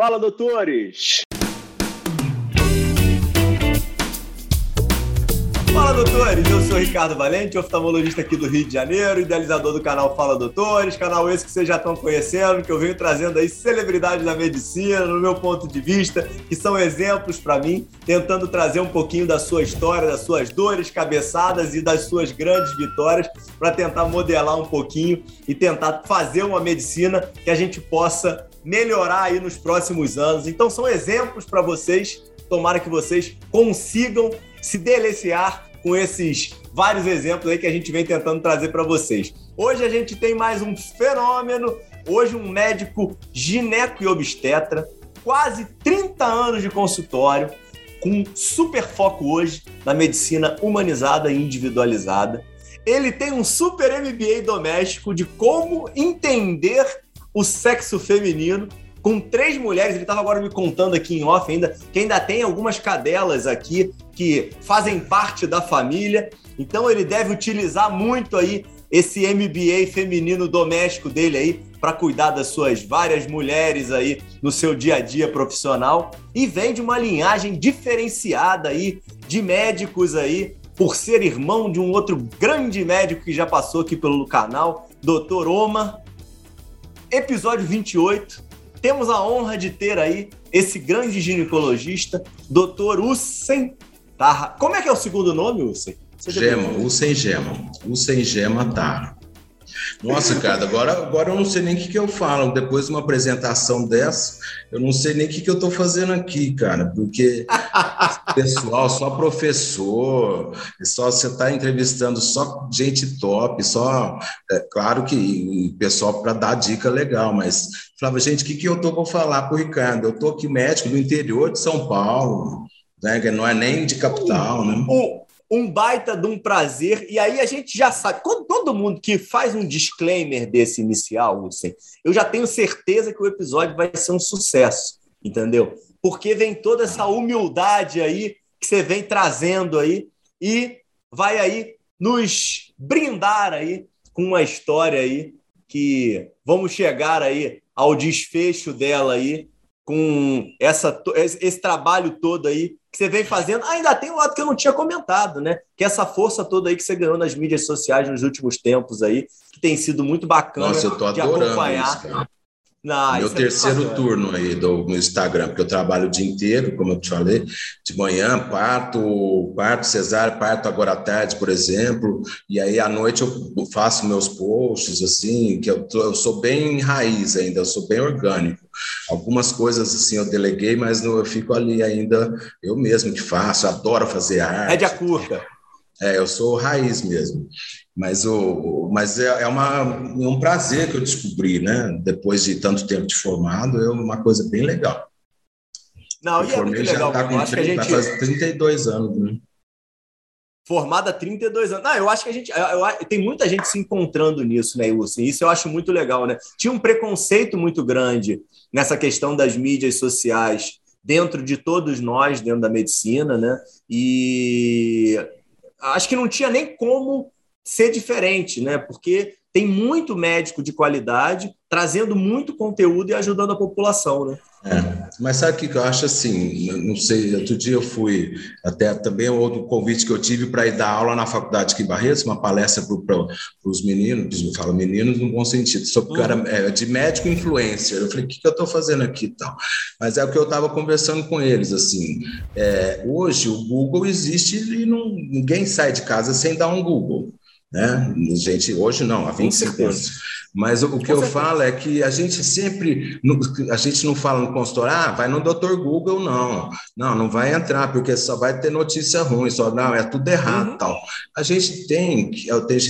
Fala, doutores! Fala, doutores! Eu sou Ricardo Valente, oftalmologista aqui do Rio de Janeiro, idealizador do canal Fala Doutores, canal esse que vocês já estão conhecendo, que eu venho trazendo aí celebridades da medicina, no meu ponto de vista, que são exemplos para mim, tentando trazer um pouquinho da sua história, das suas dores, cabeçadas e das suas grandes vitórias, para tentar modelar um pouquinho e tentar fazer uma medicina que a gente possa melhorar aí nos próximos anos. Então são exemplos para vocês. Tomara que vocês consigam se deliciar com esses vários exemplos aí que a gente vem tentando trazer para vocês. Hoje a gente tem mais um fenômeno, hoje um médico gineco e obstetra, quase 30 anos de consultório, com super foco hoje na medicina humanizada e individualizada. Ele tem um super MBA doméstico de como entender o sexo feminino com três mulheres. Ele estava agora me contando aqui em off ainda que ainda tem algumas cadelas aqui que fazem parte da família. Então ele deve utilizar muito aí esse MBA feminino doméstico dele aí para cuidar das suas várias mulheres aí no seu dia a dia profissional e vem de uma linhagem diferenciada aí de médicos aí por ser irmão de um outro grande médico que já passou aqui pelo canal, Dr. Oma. Episódio 28 temos a honra de ter aí esse grande ginecologista, Dr. Usen Tarra. Como é que é o segundo nome, Usen? Gema, Usen Gema. Usen Gema Tarra. Nossa, cara, agora, agora eu não sei nem o que, que eu falo. Depois de uma apresentação dessa, eu não sei nem o que, que eu estou fazendo aqui, cara, porque pessoal, só professor, só você está entrevistando só gente top, só. É, claro que pessoal para dar dica legal, mas falava, gente, o que, que eu estou para falar para o Ricardo? Eu estou aqui médico do interior de São Paulo, né, não é nem de capital, né? Um baita de um prazer. E aí a gente já sabe, quando todo mundo que faz um disclaimer desse inicial, assim, eu já tenho certeza que o episódio vai ser um sucesso, entendeu? Porque vem toda essa humildade aí que você vem trazendo aí e vai aí nos brindar aí com uma história aí que vamos chegar aí ao desfecho dela aí com essa, esse trabalho todo aí que você vem fazendo. Ah, ainda tem um lado que eu não tinha comentado, né? Que é essa força toda aí que você ganhou nas mídias sociais nos últimos tempos aí, que tem sido muito bacana Nossa, eu tô de acompanhar. Isso, não, Meu é terceiro é turno aí do, no Instagram, porque eu trabalho o dia inteiro, como eu te falei, de manhã, parto, parto cesárea, parto agora à tarde, por exemplo, e aí à noite eu faço meus posts, assim, que eu, tô, eu sou bem raiz ainda, eu sou bem orgânico. Algumas coisas, assim, eu deleguei, mas eu fico ali ainda, eu mesmo que faço, adoro fazer arte. Rédea curta. É, eu sou raiz mesmo. Mas, o, mas é, é, uma, é um prazer que eu descobri, né? Depois de tanto tempo de formado, é uma coisa bem legal. Não, eu e é muito legal. Tá com acho 30, que a gente... faz 32 anos, né? Formada há 32 anos. Não, eu acho que a gente. Eu, eu, tem muita gente se encontrando nisso, né, Wilson? Isso eu acho muito legal, né? Tinha um preconceito muito grande nessa questão das mídias sociais dentro de todos nós, dentro da medicina, né? E acho que não tinha nem como ser diferente, né? Porque tem muito médico de qualidade trazendo muito conteúdo e ajudando a população, né? É, mas sabe o que eu acho assim? Não sei, outro dia eu fui, até também outro convite que eu tive para ir dar aula na faculdade aqui em Barretos, uma palestra para os meninos, eu falo meninos no bom sentido, sobre uhum. cara é, de médico influencer. Eu falei, o que, que eu estou fazendo aqui e tal? Mas é o que eu estava conversando com eles, assim, é, hoje o Google existe e não, ninguém sai de casa sem dar um Google. Né? Gente, hoje não, há 25 anos. Mas o, que eu falo é que a gente sempre, a gente não fala no consultório, ah, vai no Dr. Google, não. Não, não vai entrar, porque só vai ter notícia ruim, só não, é tudo errado uhum. tal. A gente tem, eu tenho,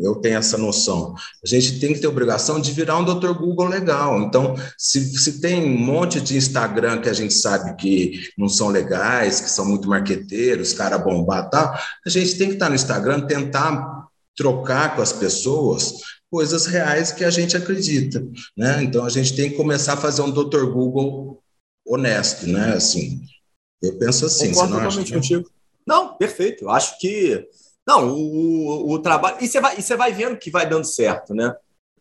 eu tenho essa noção, a gente tem que ter obrigação de virar um Dr. Google legal. Então, se, se tem um monte de Instagram que a gente sabe que não são legais, que são muito marqueteiros, cara bombar tal, a gente tem que estar no Instagram, tentar trocar com as pessoas coisas reais que a gente acredita, né? Então a gente tem que começar a fazer um Dr. Google honesto, né? Assim, eu penso assim. Concordo totalmente contigo. Não, perfeito. Eu acho que não o, o trabalho e você vai e você vai vendo que vai dando certo, né?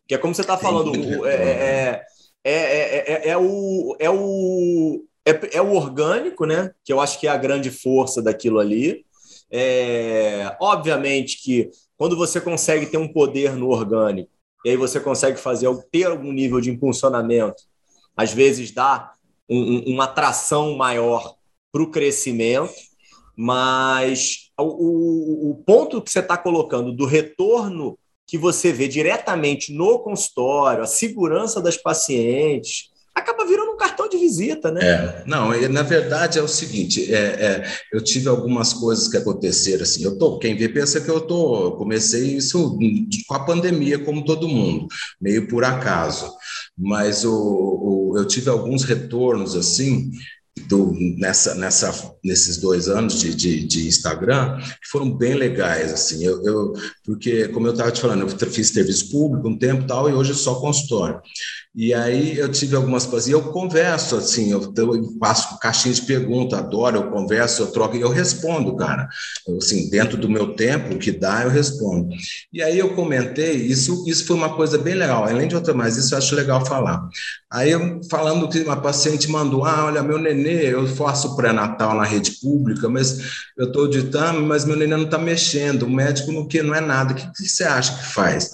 Que é como você está falando, o, é, é, é, é, é, o, é o é, é, o orgânico, né? Que eu acho que é a grande força daquilo ali. É, obviamente que quando você consegue ter um poder no orgânico, e aí você consegue fazer ter algum nível de impulsionamento, às vezes dá um, uma atração maior para o crescimento, mas o, o, o ponto que você está colocando do retorno que você vê diretamente no consultório, a segurança das pacientes, acaba virando visita, né? É, não, na verdade é o seguinte, é, é, eu tive algumas coisas que aconteceram assim, eu tô, quem vê pensa que eu tô, comecei isso com a pandemia, como todo mundo, meio por acaso, mas o, o eu tive alguns retornos assim, do, nessa, nessa, nesses dois anos de, de, de, Instagram, que foram bem legais, assim, eu, eu porque, como eu estava te falando, eu fiz serviço público um tempo tal, e hoje é só consultório. E aí eu tive algumas coisas, e eu converso, assim, eu, eu passo caixinha de pergunta, adoro, eu converso, eu troco, e eu respondo, cara. Eu, assim, dentro do meu tempo, o que dá, eu respondo. E aí eu comentei, isso, isso foi uma coisa bem legal, além de outra mais, isso eu acho legal falar. Aí eu, falando que uma paciente mandou, ah, olha, meu nenê, eu faço pré-natal na rede pública, mas eu estou ditando, mas meu nenê não está mexendo, o médico não, que não é nada, o que, que você acha que faz?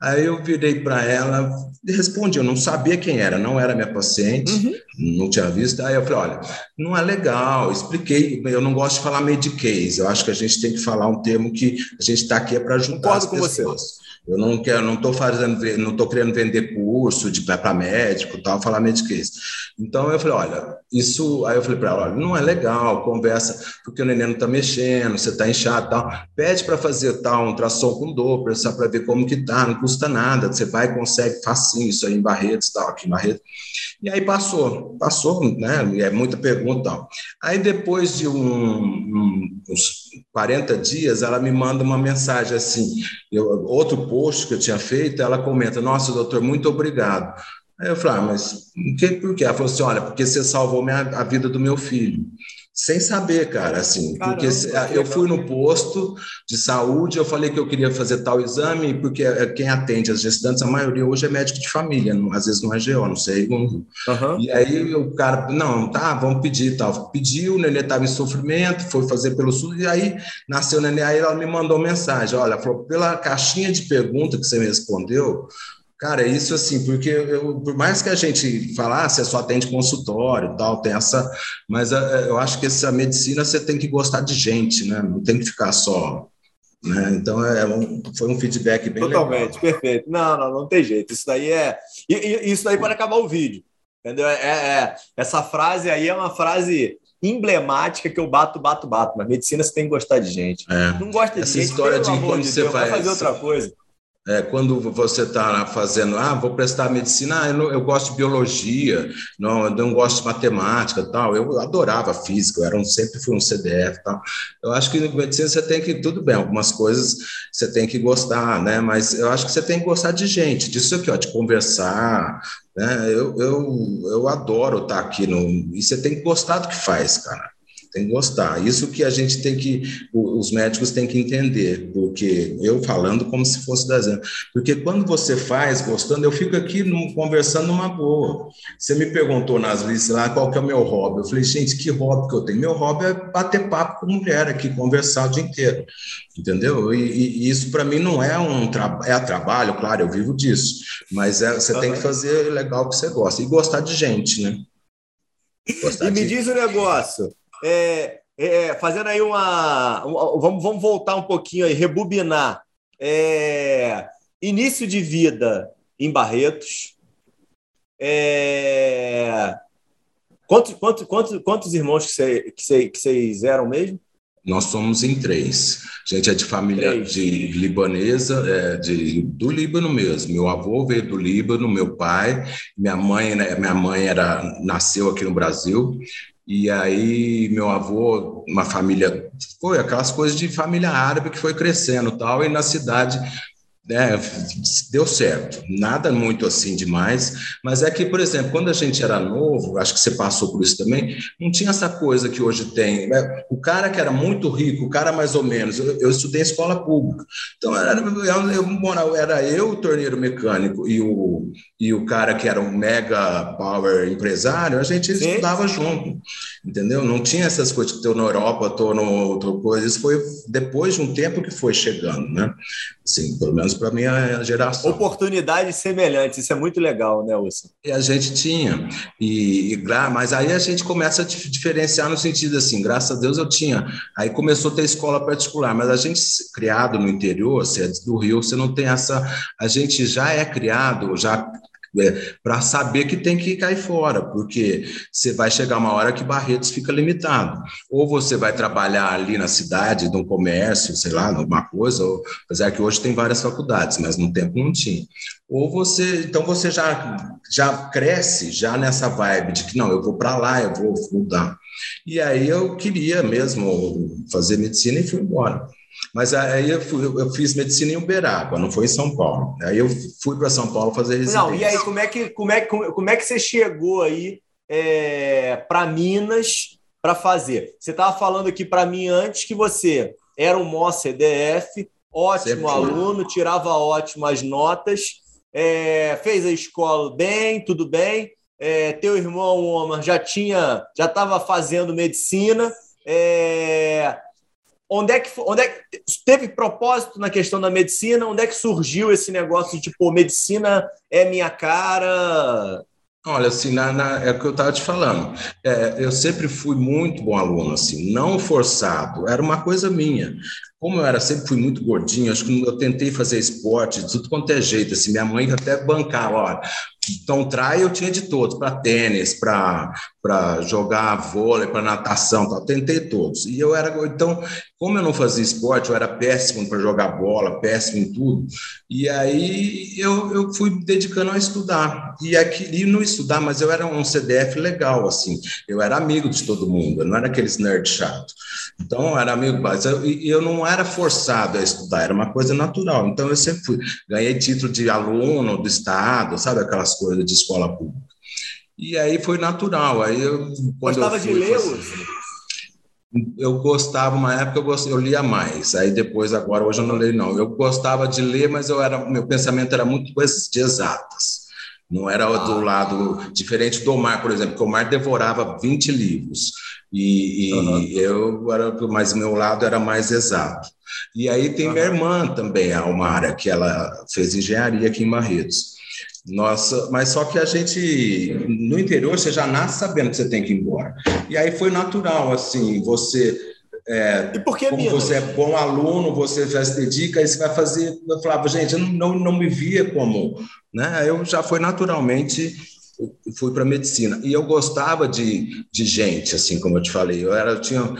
Aí eu virei para ela respondi, eu não sabia quem era, não era minha paciente, uhum. Não tinha visto. Aí eu falei, olha, não é legal, expliquei, eu não gosto de falar case, eu acho que a gente tem que falar um termo que a gente está aqui é para ajudar Concordo as pessoas. Você. Eu não quero, não estou fazendo, não estou querendo vender curso de para médico, tal, falar mediquês. Então eu falei, olha, isso. Aí eu falei para ela, olha, não é legal, conversa, porque o neném não está mexendo, você está inchado, tal. Pede para fazer tal um ultrassom com Doppler, só para ver como que tá, não custa nada, você vai e consegue facinho isso aí em Barretos, tal, aqui em Barretos. E aí passou, passou, né? É muita pergunta. Aí depois de um, um, uns 40 dias, ela me manda uma mensagem assim, eu, outro post que eu tinha feito, ela comenta: Nossa, doutor, muito obrigado. Aí eu falei: ah, mas que, por quê? Ela falou assim: Olha, porque você salvou minha, a vida do meu filho sem saber, cara, assim, Caramba, porque eu fui no posto de saúde, eu falei que eu queria fazer tal exame, porque é, quem atende as gestantes, a maioria hoje é médico de família, às vezes não é GO, não sei. Uhum. E aí o cara, não, tá, vamos pedir tal. Pediu, o nenê estava em sofrimento, foi fazer pelo SUS, e aí nasceu o nenê, aí ela me mandou mensagem, olha, falou, pela caixinha de pergunta que você me respondeu, Cara, isso assim, porque eu, por mais que a gente falasse, ah, você só atende consultório tal, tem essa. Mas eh, eu acho que essa medicina você tem que gostar de gente, né? Não tem que ficar só. Né? Então é um, foi um feedback bem Totalmente, legal. perfeito. Não, não, não tem jeito. Isso daí é. Isso daí pode acabar o vídeo. Entendeu? É, é, essa frase aí é uma frase emblemática que eu bato, bato, bato. Mas medicina você tem que gostar de gente. É. Não gosta de Essa gente, história de quando de você Deus, vai fazer outra coisa. É, quando você está fazendo, ah, vou prestar medicina, ah, eu, não, eu, gosto de biologia, não, eu não gosto de matemática, tal. Eu adorava física, eu era um, sempre fui um CDF, tal. Eu acho que medicina você tem que tudo bem, algumas coisas você tem que gostar, né? Mas eu acho que você tem que gostar de gente, disso aqui, ó, de conversar, né? Eu, eu, eu adoro estar aqui no e você tem que gostar do que faz, cara tem que gostar. Isso que a gente tem que, os médicos têm que entender, porque eu falando como se fosse desenho, porque quando você faz gostando, eu fico aqui conversando numa boa. Você me perguntou nas listas lá qual que é o meu hobby. Eu falei, gente, que hobby que eu tenho? Meu hobby é bater papo com mulher aqui, conversar o dia inteiro, entendeu? E, e isso para mim não é um tra é trabalho, claro, eu vivo disso, mas é, você tem que fazer legal que você gosta e gostar de gente, né? Gostar e me diz o um negócio. É, é, fazendo aí uma, vamos, vamos voltar um pouquinho aí, rebobinar. É, início de vida em Barretos. É, quantos, quantos, quantos, quantos irmãos que, cê, que, cê, que vocês eram mesmo? Nós somos em três. A gente é de família três. de libanesa, é, de, do Líbano mesmo. Meu avô veio do Líbano, meu pai, minha mãe, né, minha mãe era nasceu aqui no Brasil. E aí, meu avô, uma família, foi aquelas coisas de família árabe que foi crescendo tal, e na cidade né, deu certo. Nada muito assim demais, mas é que, por exemplo, quando a gente era novo, acho que você passou por isso também, não tinha essa coisa que hoje tem. Né? O cara que era muito rico, o cara mais ou menos, eu, eu estudei escola pública, então era eu, eu, era eu, o torneiro mecânico, e o, e o cara que era um mega power empresário, a gente Sim. estudava junto, entendeu? Não tinha essas coisas que estou na Europa, estou no outra coisa. Isso foi depois de um tempo que foi chegando, né? Assim, pelo menos para minha geração. Oportunidades semelhantes, isso é muito legal, né, Wilson? E a gente tinha, e, e, mas aí a gente começa a diferenciar no sentido assim, graças a Deus eu tinha. Aí começou a ter escola particular, mas a gente criado no interior, você é do Rio, você não tem essa. A gente já é criado, já é, para saber que tem que cair fora, porque você vai chegar uma hora que Barretos fica limitado. Ou você vai trabalhar ali na cidade, num comércio, sei lá, numa coisa, ou, apesar que hoje tem várias faculdades, mas no tempo não tinha. Ou você, então você já, já cresce já nessa vibe de que não, eu vou para lá, eu vou mudar. E aí eu queria mesmo fazer medicina e fui embora. Mas aí eu, fui, eu, fiz medicina em Uberaba, não foi em São Paulo. Aí eu fui para São Paulo fazer residência. Não, e aí como é que, como é, como é que você chegou aí é, para Minas para fazer? Você estava falando aqui para mim antes que você era um mó CDF, ótimo aluno, tirava ótimas notas, é, fez a escola bem, tudo bem. É, teu irmão, Omar, já tinha, já estava fazendo medicina. É, Onde é que, onde é que teve propósito na questão da medicina? Onde é que surgiu esse negócio de, pô, medicina é minha cara? Olha, assim, na, na, é o que eu estava te falando. É, eu sempre fui muito bom aluno, assim, não forçado, era uma coisa minha. Como eu era, sempre fui muito gordinho, acho que eu tentei fazer esporte de tudo quanto é jeito, assim, minha mãe até bancava, ó, então, trai eu tinha de todos, para tênis, para jogar vôlei, para natação, tal. tentei todos. E eu era, então, como eu não fazia esporte, eu era péssimo para jogar bola, péssimo em tudo. E aí eu, eu fui me dedicando a estudar. E aqui e não estudar, mas eu era um CDF legal, assim. Eu era amigo de todo mundo, eu não era aqueles nerd chato. Então, eu era amigo, mas eu, eu não era forçado a estudar, era uma coisa natural. Então, eu sempre fui. Ganhei título de aluno do Estado, sabe aquelas coisas de escola pública. E aí foi natural. Aí eu, Gostava eu de ler? Eu gostava, uma época eu, gostava, eu lia mais, aí depois, agora, hoje eu não leio, não. Eu gostava de ler, mas eu era, meu pensamento era muito coisas de exatas. Não era do ah. lado diferente do Omar, por exemplo, que o Omar devorava 20 livros. E, e uhum. eu era, mas meu lado era mais exato. E aí tem uhum. minha irmã também, a Almara, que ela fez engenharia aqui em Barretos. Nossa, mas só que a gente no interior você já nasce sabendo que você tem que ir embora. E aí foi natural assim, você é, e por que como você é bom aluno, você já se dedica, aí você vai fazer. Eu falava, gente, eu não, não, não me via como. Né? Eu já foi naturalmente fui para medicina. E eu gostava de, de gente assim como eu te falei. Eu era eu tinha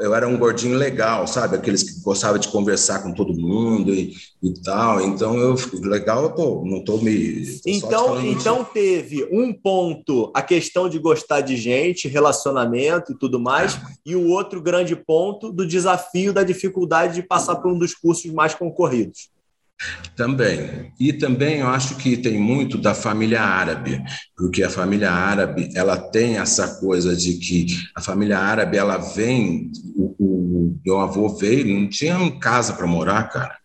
eu era um gordinho legal sabe? Aqueles que gostavam de conversar com todo mundo e, e tal. Então eu legal eu tô, não tô me tô então então teve um ponto a questão de gostar de gente relacionamento e tudo mais é. e o outro grande ponto do desafio da dificuldade de passar por um dos cursos mais concorridos também. E também eu acho que tem muito da família árabe, porque a família árabe, ela tem essa coisa de que a família árabe, ela vem, o, o meu avô veio, não tinha casa para morar, cara.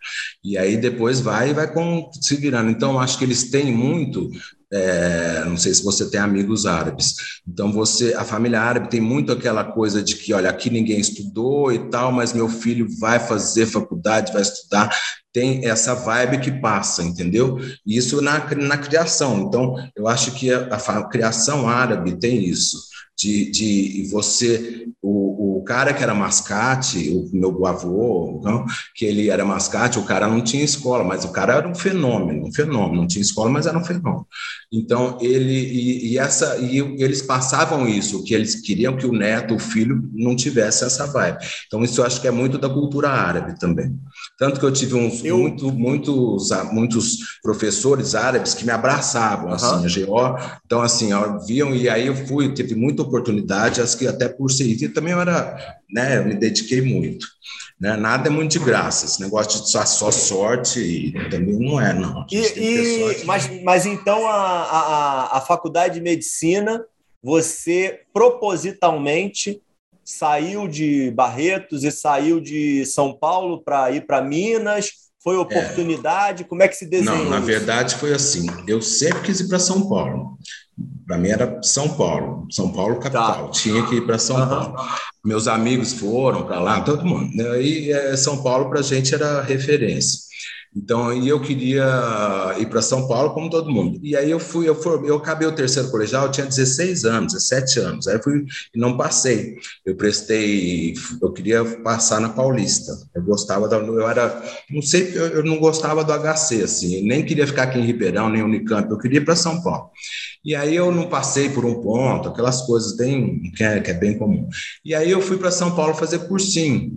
E aí depois vai e vai com, se virando. Então, eu acho que eles têm muito é, não sei se você tem amigos árabes. Então você, a família árabe tem muito aquela coisa de que, olha, aqui ninguém estudou e tal, mas meu filho vai fazer faculdade, vai estudar. Tem essa vibe que passa, entendeu? Isso na, na criação. Então, eu acho que a, a criação árabe tem isso de, de você, o, o cara que era mascate, o meu avô, não, que ele era mascate, o cara não tinha escola, mas o cara era um fenômeno, um fenômeno, não tinha escola, mas era um fenômeno. Então, ele, e, e essa, e eles passavam isso, que eles queriam que o neto, o filho, não tivesse essa vibe. Então, isso eu acho que é muito da cultura árabe também. Tanto que eu tive uns, eu... muito, muitos, muitos professores árabes que me abraçavam, assim, a GO. Então, assim, viam, e aí eu fui, teve muita oportunidade, acho que até por ser e também eu era, né, eu me dediquei muito. Né? Nada é muito de graça, esse negócio de só, só sorte também não é, não. E, e mas, mas então a, a, a faculdade de medicina, você propositalmente saiu de Barretos e saiu de São Paulo para ir para Minas? Foi é. oportunidade? É. Como é que se desenhou? Não, na isso? verdade foi assim. Eu sempre quis ir para São Paulo. Para mim era São Paulo, São Paulo capital. Tá. Tinha que ir para São uhum. Paulo. Meus amigos foram para lá, todo mundo. E é, São Paulo para a gente era referência. Então, e eu queria ir para São Paulo como todo mundo. E aí eu fui, eu, fui, eu acabei o terceiro colegial, eu tinha 16 anos, 17 anos. Aí eu fui e não passei. Eu prestei, eu queria passar na Paulista. Eu gostava da, eu era, não sei, eu, eu não gostava do HC assim, nem queria ficar aqui em Ribeirão, nem Unicamp, eu queria ir para São Paulo. E aí eu não passei por um ponto, aquelas coisas bem que é, que é bem comum. E aí eu fui para São Paulo fazer cursinho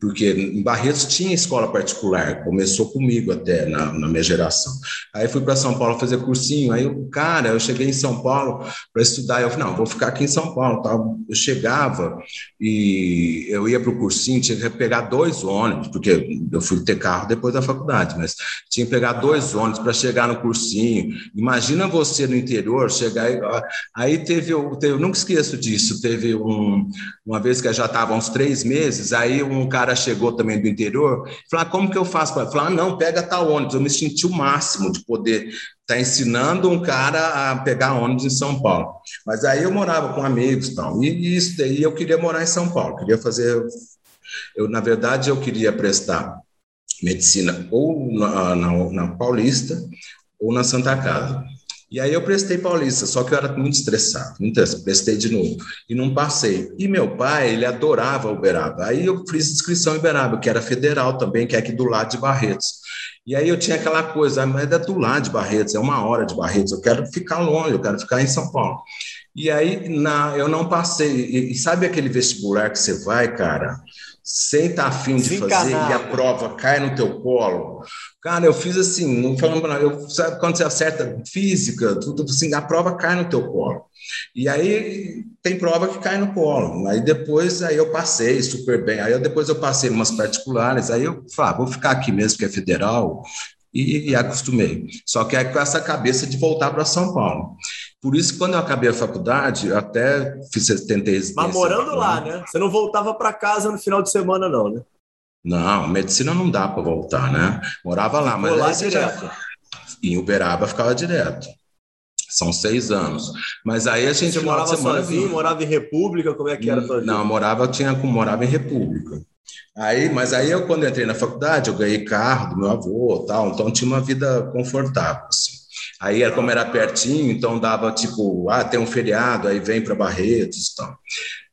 porque em Barretos tinha escola particular, começou comigo até na, na minha geração. Aí fui para São Paulo fazer cursinho, aí o cara, eu cheguei em São Paulo para estudar, eu falei, não, vou ficar aqui em São Paulo. Tá? Eu chegava e eu ia para o cursinho, tinha que pegar dois ônibus, porque eu fui ter carro depois da faculdade, mas tinha que pegar dois ônibus para chegar no cursinho. Imagina você no interior, chegar aí, teve, eu, teve, eu nunca esqueço disso, teve um, uma vez que eu já estava uns três meses, aí um cara cara chegou também do interior, falar, ah, como que eu faço? para Falar, ah, não, pega tal ônibus. Eu me senti o máximo de poder estar tá ensinando um cara a pegar ônibus em São Paulo. Mas aí eu morava com amigos tal, e isso daí eu queria morar em São Paulo, queria fazer. Eu, na verdade, eu queria prestar medicina ou na, na, na Paulista ou na Santa Casa. E aí eu prestei paulista, só que eu era muito estressado, muito estressado, prestei de novo e não passei. E meu pai, ele adorava Uberaba. Aí eu fiz inscrição em Uberaba, que era federal também, que é aqui do lado de Barretos. E aí eu tinha aquela coisa, ah, mas é do lado de Barretos, é uma hora de Barretos, eu quero ficar longe, eu quero ficar em São Paulo. E aí na, eu não passei. E, e sabe aquele vestibular que você vai, cara? sem estar tá afim de fazer e a prova cai no teu colo. Cara, eu fiz assim, não falando eu sabe quando você acerta física, tudo assim, a prova cai no teu colo. E aí tem prova que cai no colo. Aí depois aí eu passei super bem. Aí eu, depois eu passei umas particulares, aí eu falei, ah, vou ficar aqui mesmo que é federal. E, e acostumei. Só que é com essa cabeça de voltar para São Paulo. Por isso, quando eu acabei a faculdade, até fiz, tentei. Mas morando lá, né? Você não voltava para casa no final de semana, não, né? Não, medicina não dá para voltar, né? Morava lá, mas lá direto. Já... Em Uberaba ficava direto. São seis anos. Mas aí a gente Você morava semana, sozinho, vinha. morava em República, como é que era? Não, morava tinha morava em República. Aí, mas aí eu quando entrei na faculdade, eu ganhei carro do meu avô, tal, então tinha uma vida confortável. Assim. Aí, como era pertinho, então dava tipo, ah, tem um feriado, aí vem para Barretos e tal.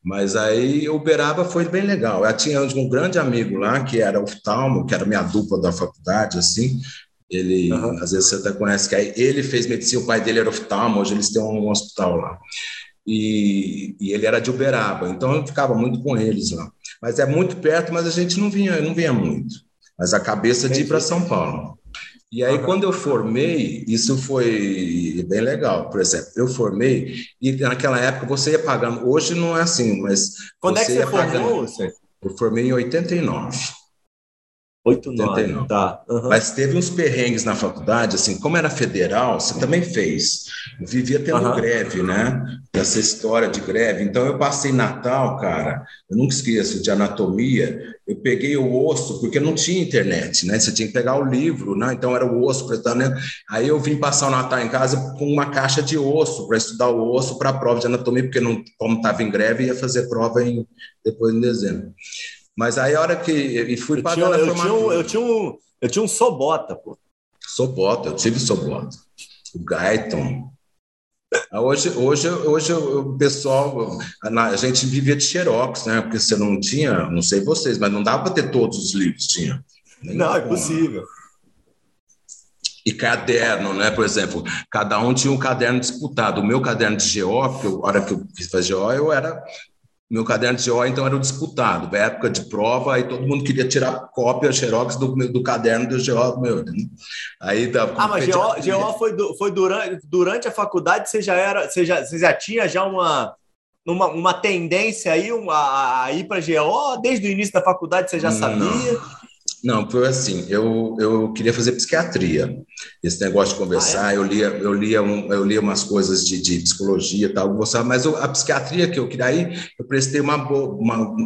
Mas aí Uberaba foi bem legal. Eu tinha um grande amigo lá, que era oftalmo, que era minha dupla da faculdade, assim. Ele, uhum. às vezes você até conhece, que aí ele fez medicina, o pai dele era oftalmo, hoje eles têm um hospital lá. E, e, ele era de Uberaba, então eu ficava muito com eles lá. Mas é muito perto, mas a gente não vinha, não vinha muito. Mas a cabeça de ir para São Paulo. E aí, quando eu formei, isso foi bem legal. Por exemplo, eu formei e naquela época você ia pagando. Hoje não é assim, mas. Quando é que você formou? Pagando... Eu formei em 89. 8, 9, tá. Uhum. Mas teve uns perrengues na faculdade, assim, como era federal, você também fez. Eu vivia tendo uhum. greve, né? Essa história de greve. Então, eu passei Natal, cara, eu nunca esqueço, de anatomia, eu peguei o osso, porque não tinha internet, né? Você tinha que pegar o livro, né? Então, era o osso, né? Aí eu vim passar o Natal em casa com uma caixa de osso, para estudar o osso para a prova de anatomia, porque, não, como estava em greve, ia fazer prova em, depois em dezembro. Mas aí a hora que. E fui para eu, eu, tinha um, eu, tinha um, eu tinha um Sobota, pô. Sobota, eu tive Sobota. O Gaiton. Ah, hoje, hoje, hoje o pessoal, a gente vivia de xerox, né? Porque você não tinha, não sei vocês, mas não dava para ter todos os livros, tinha. Nem não, é possível. E caderno, né? Por exemplo, cada um tinha um caderno disputado. O meu caderno de GO, porque a hora que eu fiz fazer GO, eu era meu caderno de GO, então, era o disputado. Na época de prova, aí todo mundo queria tirar cópia, xerox do, do caderno do GO meu. Né? Aí, da, ah, mas GO, GO foi, foi durante, durante a faculdade, você já era, você já, você já tinha já uma, uma, uma tendência aí uma, a ir para GO? Desde o início da faculdade você já sabia? Não. Não, foi assim, eu, eu queria fazer psiquiatria. Esse negócio de conversar, ah, é? eu lia eu lia, um, eu lia umas coisas de, de psicologia e tal, gostava, mas eu, a psiquiatria que eu queria aí, eu prestei uma, uma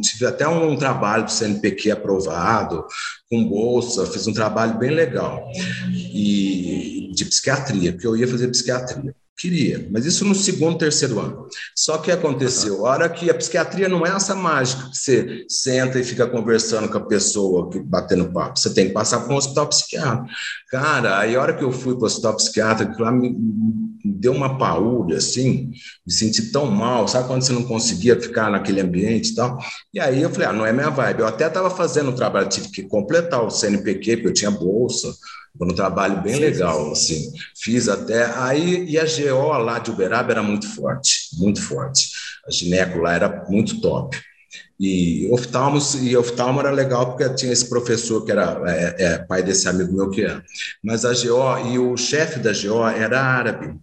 tive até um trabalho do CNPq aprovado, com bolsa, fiz um trabalho bem legal e de psiquiatria, porque eu ia fazer psiquiatria. Queria, mas isso no segundo, terceiro ano. Só que aconteceu, a hora que a psiquiatria não é essa mágica que você senta e fica conversando com a pessoa, batendo papo. Você tem que passar para um hospital psiquiátrico. Cara, aí a hora que eu fui para o hospital psiquiátrico, lá me, deu uma paúria, assim, me senti tão mal, sabe quando você não conseguia ficar naquele ambiente e tal? E aí eu falei, ah, não é minha vibe. Eu até estava fazendo um trabalho, tive que completar o CNPq, porque eu tinha bolsa, foi um trabalho bem legal, assim. Fiz até. Aí, e a GO lá de Uberaba era muito forte, muito forte. A gineco lá era muito top. E oftalmo, e oftalmo era legal porque tinha esse professor que era é, é, pai desse amigo meu que é. Mas a GO, e o chefe da GO era árabe.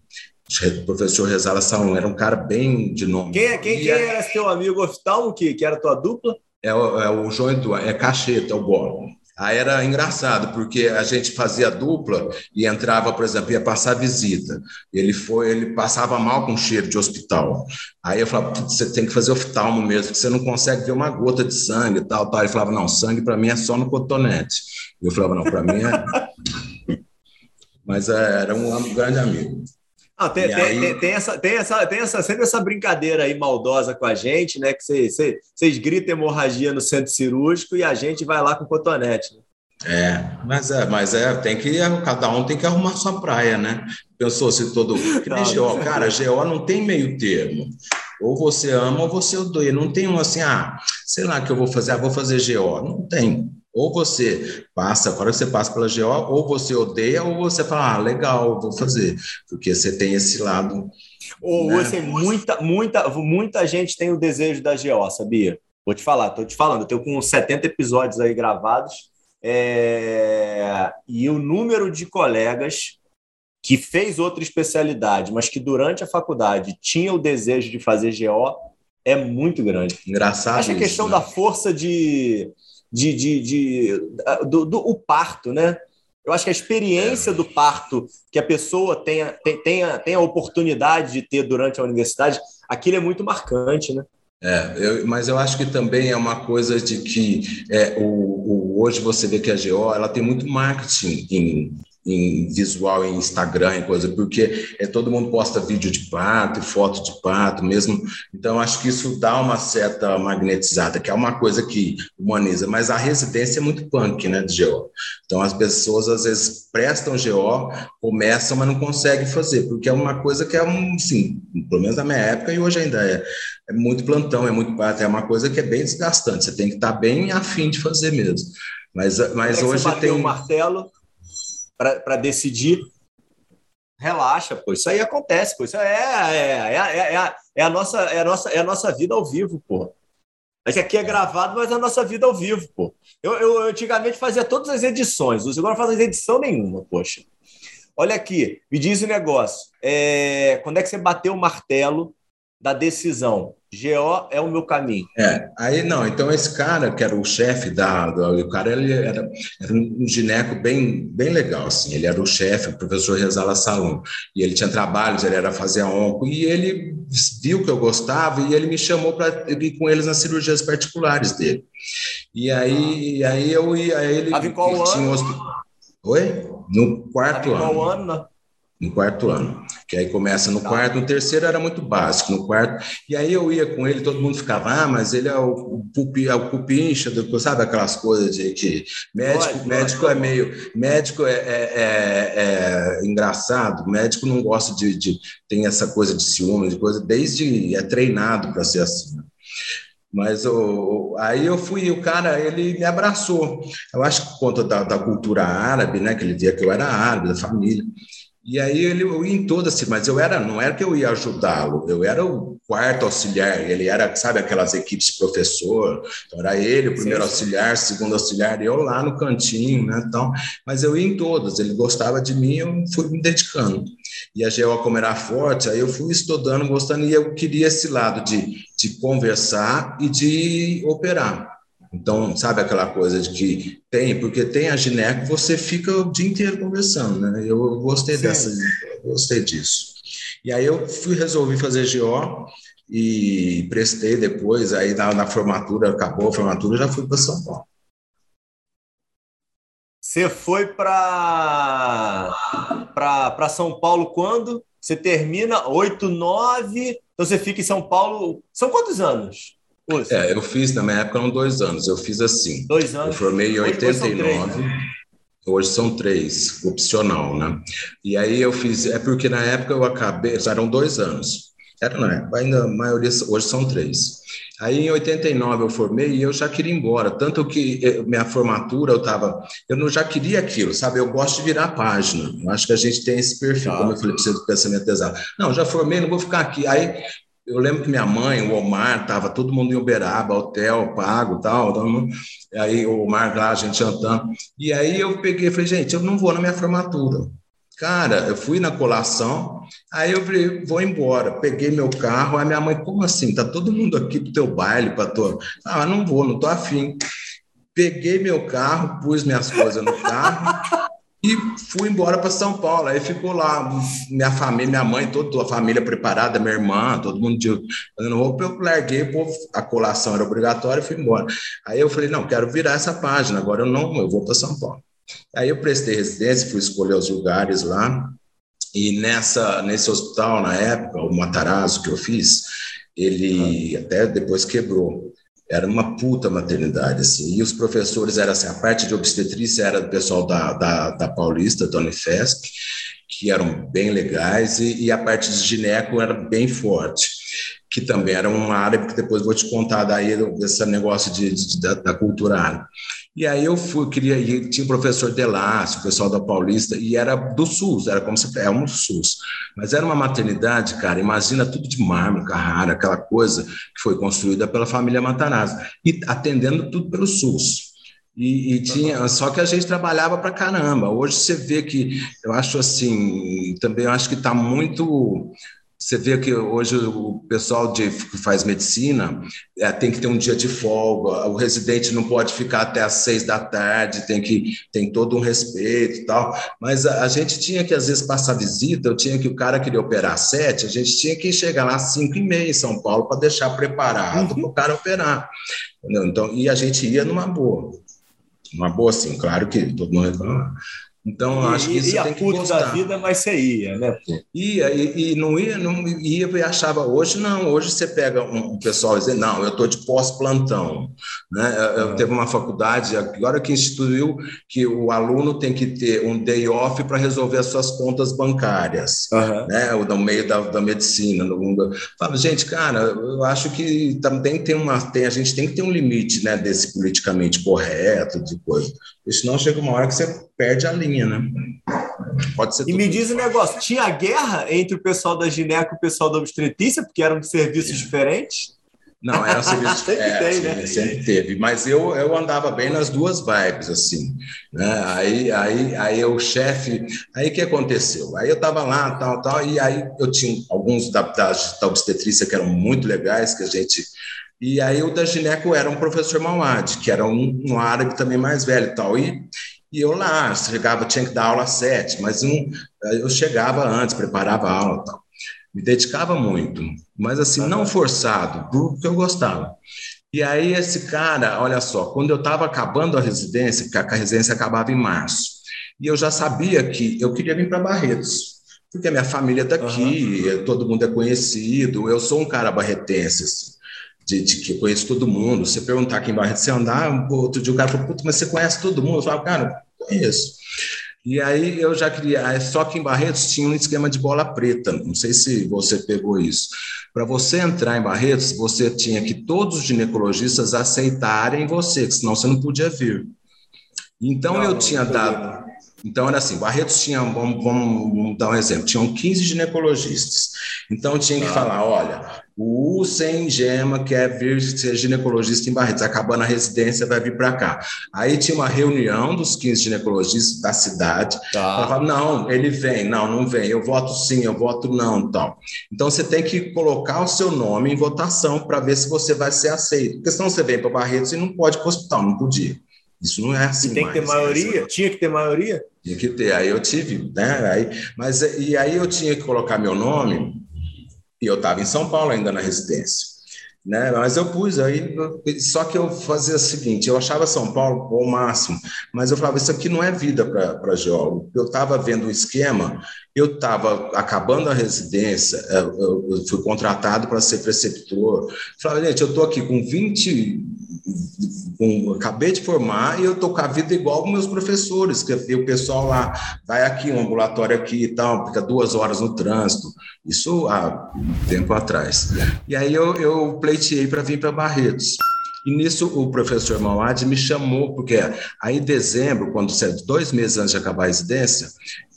O professor Rezala Salom era um cara bem de nome. Quem, quem, quem era teu amigo oftalmo que, que era tua dupla? É, é o João Eduardo, é Cacheta, é o Bolo. Aí era engraçado, porque a gente fazia dupla e entrava, por exemplo, ia passar visita. Ele foi, ele passava mal com cheiro de hospital. Aí eu falava, você tem que fazer oftalmo mesmo, porque você não consegue ver uma gota de sangue e tal, tal. Ele falava, não, sangue para mim é só no cotonete. Eu falava, não, para mim é. Mas é, era um grande amigo. Tem, tem, aí... tem, tem, essa, tem, essa, tem essa, sempre essa brincadeira aí maldosa com a gente, né? Que vocês gritam hemorragia no centro cirúrgico e a gente vai lá com cotonete. Né? É, mas é, mas é, tem que cada um tem que arrumar sua praia, né? Pensou se todo que nem GO, cara, GO não tem meio termo. Ou você ama ou você odeia. Não tem um assim, ah, sei lá que eu vou fazer, ah, vou fazer GO. Não tem. Ou você passa, agora você passa pela GO, ou você odeia, ou você fala, ah, legal, vou fazer, porque você tem esse lado. Ou né? assim, muita, muita, muita gente tem o desejo da GO, sabia? Vou te falar, estou te falando, eu tenho com 70 episódios aí gravados, é... e o número de colegas que fez outra especialidade, mas que durante a faculdade tinha o desejo de fazer GO é muito grande. Engraçado. Acho que a questão isso, né? da força de de, de, de do, do, o parto, né? Eu acho que a experiência é. do parto que a pessoa tenha, tenha, tenha a oportunidade de ter durante a universidade, aquilo é muito marcante, né? É, eu, mas eu acho que também é uma coisa de que é, o, o, hoje você vê que a GO ela tem muito marketing em, em visual, em Instagram, em coisa, porque é, todo mundo posta vídeo de pato, foto de pato mesmo. Então, acho que isso dá uma certa magnetizada, que é uma coisa que humaniza, mas a residência é muito punk, né, de GO. Então, as pessoas às vezes prestam GO, começam, mas não conseguem fazer, porque é uma coisa que é um, sim, pelo menos na minha época e hoje ainda é, é muito plantão, é muito pato, é uma coisa que é bem desgastante, você tem que estar bem afim de fazer mesmo. Mas, mas hoje tem. um martelo para decidir. Relaxa, pô, isso aí acontece, pô, isso é, é, é, é, a, é, a nossa, é, a nossa, é a nossa vida ao vivo, pô. Mas aqui é gravado, mas é a nossa vida ao vivo, pô. Eu, eu, eu antigamente fazia todas as edições, agora não faço edição nenhuma, poxa. Olha aqui, me diz o um negócio. É, quando é que você bateu o martelo da decisão? GO é o meu caminho. É, aí não, então esse cara, que era o chefe da, do, o cara ele era, era, um gineco bem, bem legal, assim, ele era o chefe, o professor Rezala Salom, e ele tinha trabalhos, ele era fazer onco, e ele viu que eu gostava, e ele me chamou para ir com eles nas cirurgias particulares dele. E aí, aí eu ia, aí ele... Tava em qual ano? Um... Oi? No quarto Tava ano. qual ano, né? no quarto ano. Que aí começa no tá. quarto, no terceiro era muito básico, no quarto. E aí eu ia com ele, todo mundo ficava, ah, mas ele é o, pupi, é o cupincha, do, sabe aquelas coisas de que médico, pode, médico pode. é meio, médico é, é, é, é, engraçado, médico não gosta de, de, tem essa coisa de ciúme, de coisa, desde é treinado para ser assim. Mas o, aí eu fui, o cara, ele me abraçou. Eu acho que por conta da, da cultura árabe, né, que ele via que eu era árabe, da família. E aí ele eu ia em todas, mas eu era, não era que eu ia ajudá-lo, eu era o quarto auxiliar, ele era, sabe, aquelas equipes de professor, então era ele, o primeiro sim, sim. auxiliar, segundo auxiliar, e eu lá no cantinho, né, então, mas eu ia em todas, ele gostava de mim, eu fui me dedicando. E a GO, como era forte, aí eu fui estudando, gostando, e eu queria esse lado de, de conversar e de operar. Então, sabe aquela coisa de que tem, porque tem a gineco, você fica o dia inteiro conversando, né? Eu gostei Sim. dessa, gostei disso. E aí eu fui resolvi fazer GO e prestei depois, aí na, na formatura, acabou a formatura, já fui para São Paulo. Você foi para São Paulo quando? Você termina 8, 9, então você fica em São Paulo. São quantos anos? É, eu fiz, na minha época, eram dois anos. Eu fiz assim. Dois anos. Eu formei em 89. Três, né? Hoje são três, opcional, né? E aí eu fiz. É porque na época eu acabei. Eram dois anos. Era na época, ainda a maioria. Hoje são três. Aí em 89 eu formei e eu já queria ir embora. Tanto que eh, minha formatura eu estava. Eu não já queria aquilo, sabe? Eu gosto de virar página. Eu acho que a gente tem esse perfil, ah. como eu falei você do pensamento exato. Não, já formei, não vou ficar aqui. Aí eu lembro que minha mãe, o Omar, tava todo mundo em Uberaba, hotel pago, tal, tal. Aí o Omar lá, a gente jantando. E aí eu peguei falei, gente, eu não vou na minha formatura. Cara, eu fui na colação, aí eu falei, vou embora. Peguei meu carro, aí minha mãe, como assim? Tá todo mundo aqui pro teu baile, para tua. Ah, não vou, não tô afim. Peguei meu carro, pus minhas coisas no carro e fui embora para São Paulo. Aí ficou lá, minha família, minha mãe, toda a família preparada, minha irmã, todo mundo fazendo roupa. Eu larguei, pô, a colação era obrigatória e fui embora. Aí eu falei: não, quero virar essa página, agora eu não, eu vou para São Paulo. Aí eu prestei residência, fui escolher os lugares lá. E nessa, nesse hospital, na época, o Matarazzo que eu fiz, ele até depois quebrou era uma puta maternidade, assim, e os professores eram assim, a parte de obstetrícia era do pessoal da, da, da Paulista, da Unifesp, que eram bem legais, e, e, a parte de gineco era bem forte, que também era uma área que depois vou te contar daí, desse negócio de, de da, da cultura árabe. E aí eu fui, queria ir, tinha o professor Delácio, o pessoal da Paulista, e era do SUS, era como se é um SUS. Mas era uma maternidade, cara, imagina tudo de mármore, Carrara, aquela coisa que foi construída pela família Matarazzo, e atendendo tudo pelo SUS. E, e, tinha, só que a gente trabalhava para caramba. Hoje você vê que eu acho assim, também eu acho que está muito você vê que hoje o pessoal de, que faz medicina é, tem que ter um dia de folga, o residente não pode ficar até às seis da tarde, tem que tem todo um respeito e tal. Mas a, a, gente tinha que, às vezes, passar visita, eu tinha que o cara queria operar às sete, a gente tinha que chegar lá às cinco e meia em São Paulo para deixar preparado uhum. para o cara operar. Entendeu? Então, e a gente ia numa boa. Uma boa, sim, claro que todo mundo reclama. Então, e, acho que isso tem que gostar. da vida, mas você ia, né? Ia, e, e, não ia, não ia e achava, hoje não, hoje você pega um, um pessoal e diz, não, eu estou de pós-plantão. Né? Eu, eu teve uma faculdade, agora que instituiu que o aluno tem que ter um day off para resolver as suas contas bancárias, uhum. né? no meio da, da medicina. No, falo, gente, cara, eu acho que também tem uma, tem, a gente tem que ter um limite né, desse politicamente correto, de coisa. Senão chega uma hora que você perde a linha, né? Pode ser. E me diz um negócio: tinha guerra entre o pessoal da gineco e o pessoal da obstetrícia, porque eram de serviços diferentes? Não, era serviço sempre é, tem, né? Sempre teve, mas eu, eu andava bem nas duas vibes, assim, né? Aí, aí, aí o chefe, aí o que aconteceu? Aí eu tava lá, tal, tal, e aí eu tinha alguns da, da, da obstetrícia que eram muito legais, que a gente e aí o da gineco era um professor Mauad, que era um, um árabe também mais velho e tal. E, e eu lá, chegava, tinha que dar aula às sete, mas um, eu chegava antes, preparava a aula tal. Me dedicava muito, mas assim, não forçado, porque eu gostava. E aí esse cara, olha só, quando eu estava acabando a residência, porque a residência acabava em março, e eu já sabia que eu queria vir para Barretos, porque a minha família está aqui, uhum. todo mundo é conhecido, eu sou um cara barretense, assim de, de, que conheço todo mundo. Você perguntar quem vai você andar, outro dia o cara falou, puta, mas você conhece todo mundo? Eu falo, cara, conheço. E aí eu já queria, só que em Barretos tinha um esquema de bola preta, não sei se você pegou isso. Para você entrar em Barretos, você tinha que todos os ginecologistas aceitarem você, senão você não podia vir. Então não, eu tinha dado, Então, era assim, Barretos tinha, vamos, vamos, dar um exemplo, tinham 15 ginecologistas. Então, tinha que ah. falar, olha, o Hussein Gema quer vir ser ginecologista em Barretos, acabando a residência, vai vir para cá. Aí tinha uma reunião dos 15 ginecologistas da cidade. Tá. Falava, não, ele vem, não, não vem, eu voto sim, eu voto não, tal. Então você tem que colocar o seu nome em votação para ver se você vai ser aceito. Porque senão você vem para Barretos e não pode para o hospital, não podia. Isso não é assim. E tem mais, que ter maioria? Né? Tinha que ter maioria? Tinha que ter. Aí eu tive, né? Aí, mas e aí eu tinha que colocar meu nome e eu estava em São Paulo ainda na residência. Né? Mas eu pus aí, só que eu fazia o seguinte: eu achava São Paulo o máximo, mas eu falava, isso aqui não é vida para geólogo. Eu estava vendo o esquema, eu estava acabando a residência, é, eu fui contratado para ser preceptor. Eu falava, gente, eu estou aqui com 20 acabei de formar e eu estou com a vida igual meus professores, que o pessoal lá vai aqui, um ambulatório aqui e tal, fica duas horas no trânsito. Isso há tempo atrás. E aí eu, eu pleiteei para vir para Barretos. E nisso o professor Mauad me chamou, porque aí em dezembro, quando dois meses antes de acabar a residência,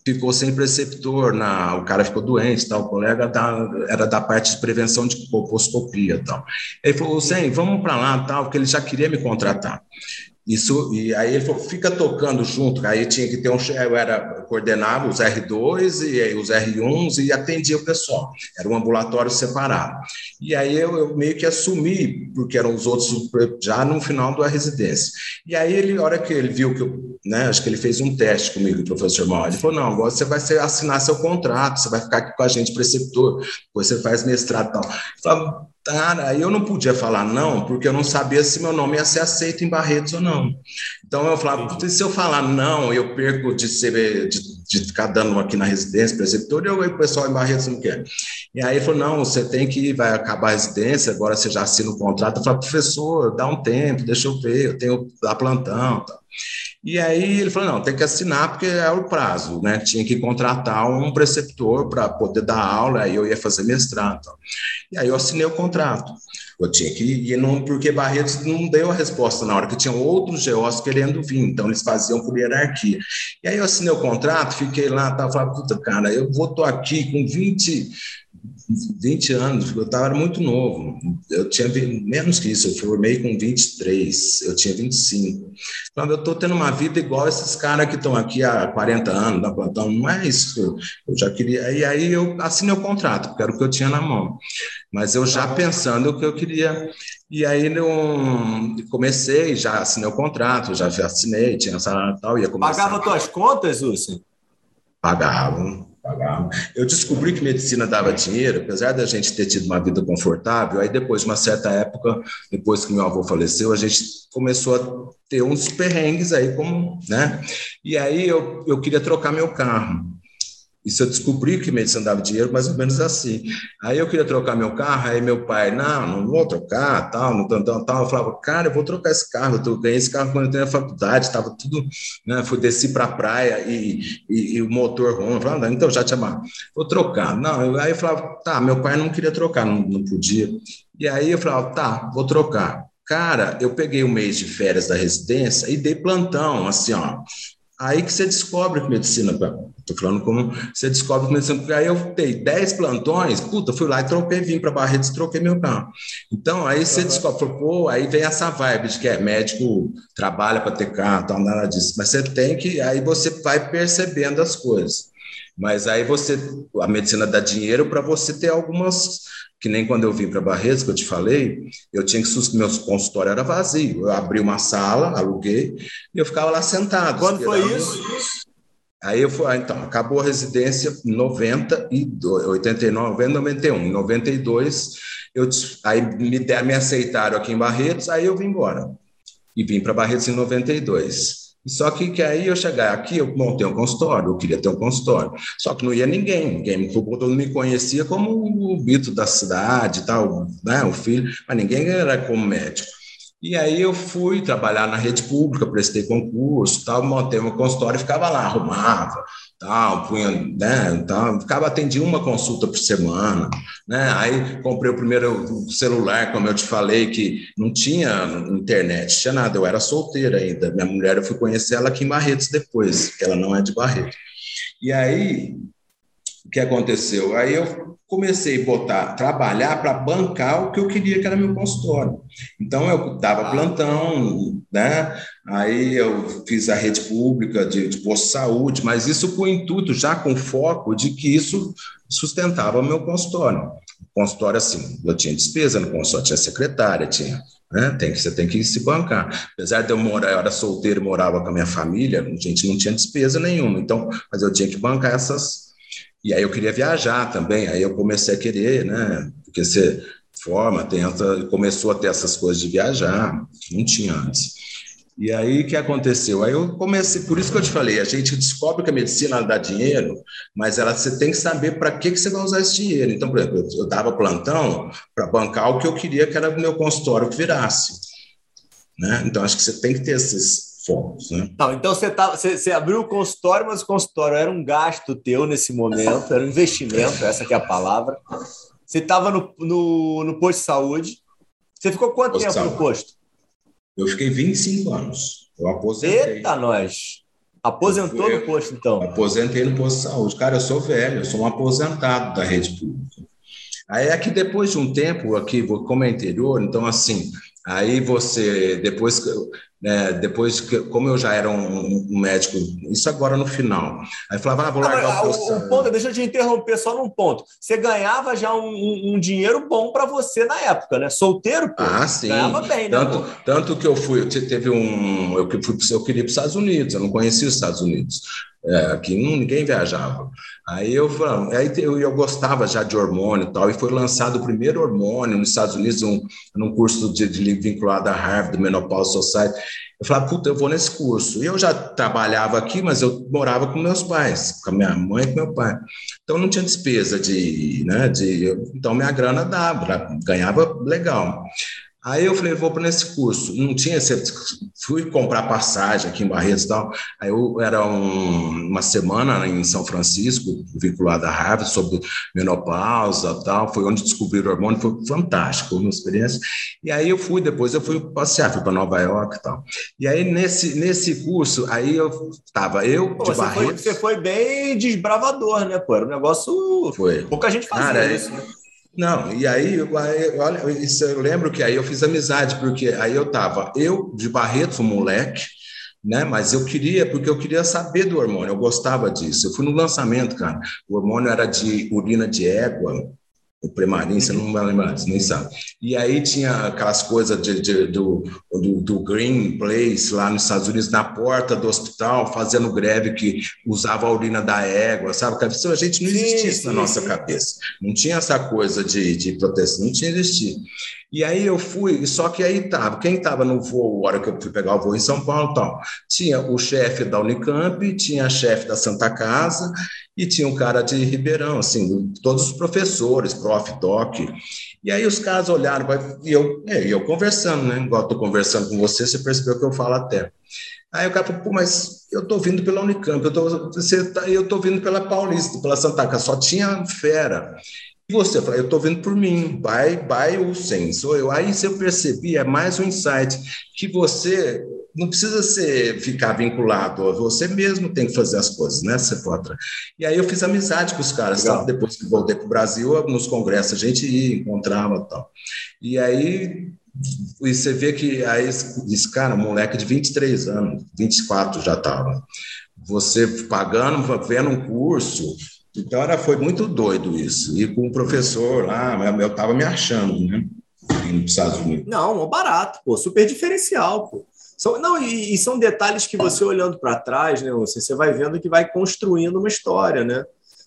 ficou sem preceptor, na, o cara ficou doente, tal, o colega da, era da parte de prevenção de colposcopia, tal. Ele falou, Sem, vamos para lá, tal, porque ele já queria me contratar. Isso, e aí ele falou, fica tocando junto, aí tinha que ter um, eu era, coordenava os R2 e os R1s e atendia o pessoal, era um ambulatório separado. E aí eu, eu, meio que assumi, porque eram os outros já no final da residência. E aí ele, a hora que ele viu que eu, né, acho que ele fez um teste comigo, o professor Mal, ele falou, não, agora você vai assinar seu contrato, você vai ficar aqui com a gente preceptor, depois você faz mestrado e tal. Eu falava, Cara, eu não podia falar não, porque eu não sabia se meu nome ia ser aceito em Barretos ou não. Então eu falava, se eu falar não, eu perco de ser de, de ficar dando aqui na residência preceptor, e o pessoal em Barretos não quer. E aí ele falou: não, você tem que vai acabar a residência, agora você já assina o contrato. Eu falei, professor, dá um tempo, deixa eu ver, eu tenho a plantão. Tá. E aí ele falou: não, tem que assinar porque é o prazo, né? Tinha que contratar um preceptor para poder dar aula, aí eu ia fazer mestrado. E aí eu assinei o contrato. Eu tinha que ir, não, porque Barretos não deu a resposta na hora, que tinham outros geós querendo vir, então eles faziam por hierarquia. E aí eu assinei o contrato, fiquei lá, tava puta, cara, eu vou tô aqui com 20, 20 anos, eu estava muito novo, eu tinha menos que isso, eu formei com 23, eu tinha 25. Então, eu estou tendo uma vida igual esses caras que estão aqui há 40 anos na plantão, não é isso, eu já queria. E aí eu assinei o contrato, porque era o que eu tinha na mão, mas eu já pensando o que eu queria. E aí eu comecei, já assinei o contrato, já assinei, tinha essa tal, ia começar. Pagava tuas contas, Lúcio? Pagavam Eu descobri que medicina dava dinheiro, apesar da gente ter tido uma vida confortável. Aí, depois de uma certa época, depois que meu avô faleceu, a gente começou a ter uns perrengues aí, como, né? E aí eu, eu queria trocar meu carro. Isso eu descobri que medicina dava dinheiro mais ou menos assim. Aí eu queria trocar meu carro, aí meu pai, não, não vou trocar, tal, não tal, tal. Eu falava, cara, eu vou trocar esse carro. Eu ganhei esse carro quando eu entrei na faculdade, estava tudo, né? Fui descer para a praia e, e, e, o motor ruim. Eu falava, então já te amar, vou trocar. Não, aí eu falava, tá, meu pai não queria trocar, não, não podia. E aí eu falava, tá, vou trocar. Cara, eu peguei um mês de férias da residência e dei plantão, assim, ó. Aí que você descobre que medicina, estou falando como você descobre porque aí eu dei 10 plantões, puta, fui lá e troquei, vim para Barretos e troquei meu carro. Então, aí você descobre, pô, aí vem essa vibe de que é médico, trabalha para ter carro, tal, nada disso. Mas você tem que, aí você vai percebendo as coisas. Mas aí você, a medicina dá dinheiro para você ter algumas que nem quando eu vim para Barretos, que eu te falei, eu tinha que meu consultório era vazio. Eu abri uma sala, aluguei, e eu ficava lá sentado. Quando foi isso? Aí eu fui, ah, então, acabou a residência em 92, 89, 91. Em 92, eu, aí me, me aceitaram aqui em Barretos, aí eu vim embora. E vim para Barretos em 92. Só que, que aí eu chegar aqui, eu montei um consultório, eu queria ter um consultório. Só que não ia ninguém, ninguém todo mundo me conhecia como o Bito da cidade, tal, né, o filho, mas ninguém era como médico. E aí eu fui trabalhar na rede pública, prestei concurso, tal, montei um consultório ficava lá, arrumava, tal, punha, né, tal, ficava atendia uma consulta por semana, né? Aí comprei o primeiro celular, como eu te falei, que não tinha internet, tinha nada, eu era solteira ainda. Minha mulher eu fui conhecer ela aqui em Barretos depois, que ela não é de Barretos. E aí o que aconteceu? Aí eu comecei a botar, trabalhar para bancar o que eu queria, que era meu consultório. Então, eu dava plantão, né? Aí eu fiz a rede pública de, de posto de saúde, mas isso com o intuito, já com foco de que isso sustentava o meu consultório. Consultório, assim, eu tinha despesa no consultório, tinha secretária, tinha né? Tem que, você tem que se bancar. Apesar de eu morar, eu era solteiro, morava com a minha família, a gente não tinha despesa nenhuma, então, mas eu tinha que bancar essas e aí eu queria viajar também, aí eu comecei a querer, né? Porque você forma, tenta, começou a ter essas coisas de viajar, não tinha antes. E aí o que aconteceu? Aí eu comecei, por isso que eu te falei, a gente descobre que a medicina dá dinheiro, mas ela você tem que saber para que, que você vai usar esse dinheiro. Então, por exemplo, eu dava plantão para bancar o que eu queria que era o meu consultório que virasse. Né? Então, acho que você tem que ter esses, Né? Não, então você, tá, você, você, abriu o consultório, mas o consultório era um gasto teu nesse momento, era um investimento, essa que é a palavra. Você estava no, no, no, posto de saúde. Você ficou quanto posto tempo no posto? Eu fiquei 25 anos. Eu aposentei. Eita, nós! Aposentou no posto, então? Aposentei no posto de saúde. Cara, eu sou velho, eu sou um aposentado da rede pública. Aí é que depois de um tempo aqui, como é interior, então assim, aí você, depois né, depois que, como eu já era um, um, médico, isso agora no final, aí falava, ah, vou largar o, o, o ponto, deixa eu te interromper só num ponto. Você ganhava já um, um dinheiro bom para você na época, né? Solteiro, pô, ah, sim. ganhava bem, né? Tanto, tanto que eu fui, teve um, eu, fui, eu queria ir para os Estados Unidos, eu não conhecia os Estados Unidos. É, aqui ninguém viajava. Aí eu, aí eu, eu gostava já de hormônio e tal, e foi lançado o primeiro hormônio nos Estados Unidos, um, num curso de, de vinculado à Harvard, Menopause Society. Eu falava, puta, eu vou nesse curso. E eu já trabalhava aqui, mas eu morava com meus pais, com a minha mãe e com meu pai. Então não tinha despesa de, né, de, então minha grana dava, ganhava legal. Aí eu falei, vou para nesse curso. Não tinha, fui comprar passagem aqui em Barretos e tal. Aí eu era um, uma semana em São Francisco, vinculado à Harvard, sobre menopausa tal. Foi onde descobri o hormônio, foi fantástico, uma experiência. E aí eu fui, depois eu fui passear, fui para Nova York e tal. E aí nesse, nesse curso, aí eu estava, eu Pô, de você Barretos... Foi, você foi bem desbravador, né, pô? Era um negócio... Foi. Pouca gente fazia Cara, isso, né? Não, e aí, olha, isso eu lembro que aí eu fiz amizade, porque aí eu estava, eu de Barreto, moleque, né? Mas eu queria, porque eu queria saber do hormônio, eu gostava disso. Eu fui no lançamento, cara. O hormônio era de urina de égua, o Premarim, você não vai lembrar, você nem sabe. E aí tinha aquelas coisas de, de, do, do, do, Green Place lá nos Estados Unidos, na porta do hospital, fazendo greve que usava a urina da égua, sabe? A gente não existia isso na nossa cabeça. Não tinha essa coisa de, de proteção, não tinha existido. E aí eu fui, só que aí estava, quem estava no voo, a hora que eu fui pegar o voo em São Paulo, tal, tinha o chefe da Unicamp, tinha a chefe da Santa Casa e tinha um cara de Ribeirão, assim, todos os professores, prof, doc. E aí os caras olharam, e eu, é, eu conversando, né? Igual estou conversando com você, você percebeu que eu falo até. Aí o cara falou, pô, mas eu estou vindo pela Unicamp, eu tô, você tá, eu estou vindo pela Paulista, pela Santa Casa, só tinha fera. E você, falei, eu estou vindo por mim, vai, vai o sem, sou eu. Aí você percebi, é mais um insight, que você não precisa ser, ficar vinculado, você mesmo tem que fazer as coisas, né? Pode. E aí eu fiz amizade com os caras, depois que voltei para o Brasil, nos congressos a gente ia, encontrava tal. E aí e você vê que aí esse cara, moleque de 23 anos, 24 já estava, você pagando, vendo um curso, então era, foi muito doido isso. E com o professor lá, eu estava me achando, né? Nos Estados Unidos. Não, barato, pô, super diferencial, pô. São, não, e, e, são detalhes que você olhando para trás, né, você, você vai vendo que vai construindo uma história, né?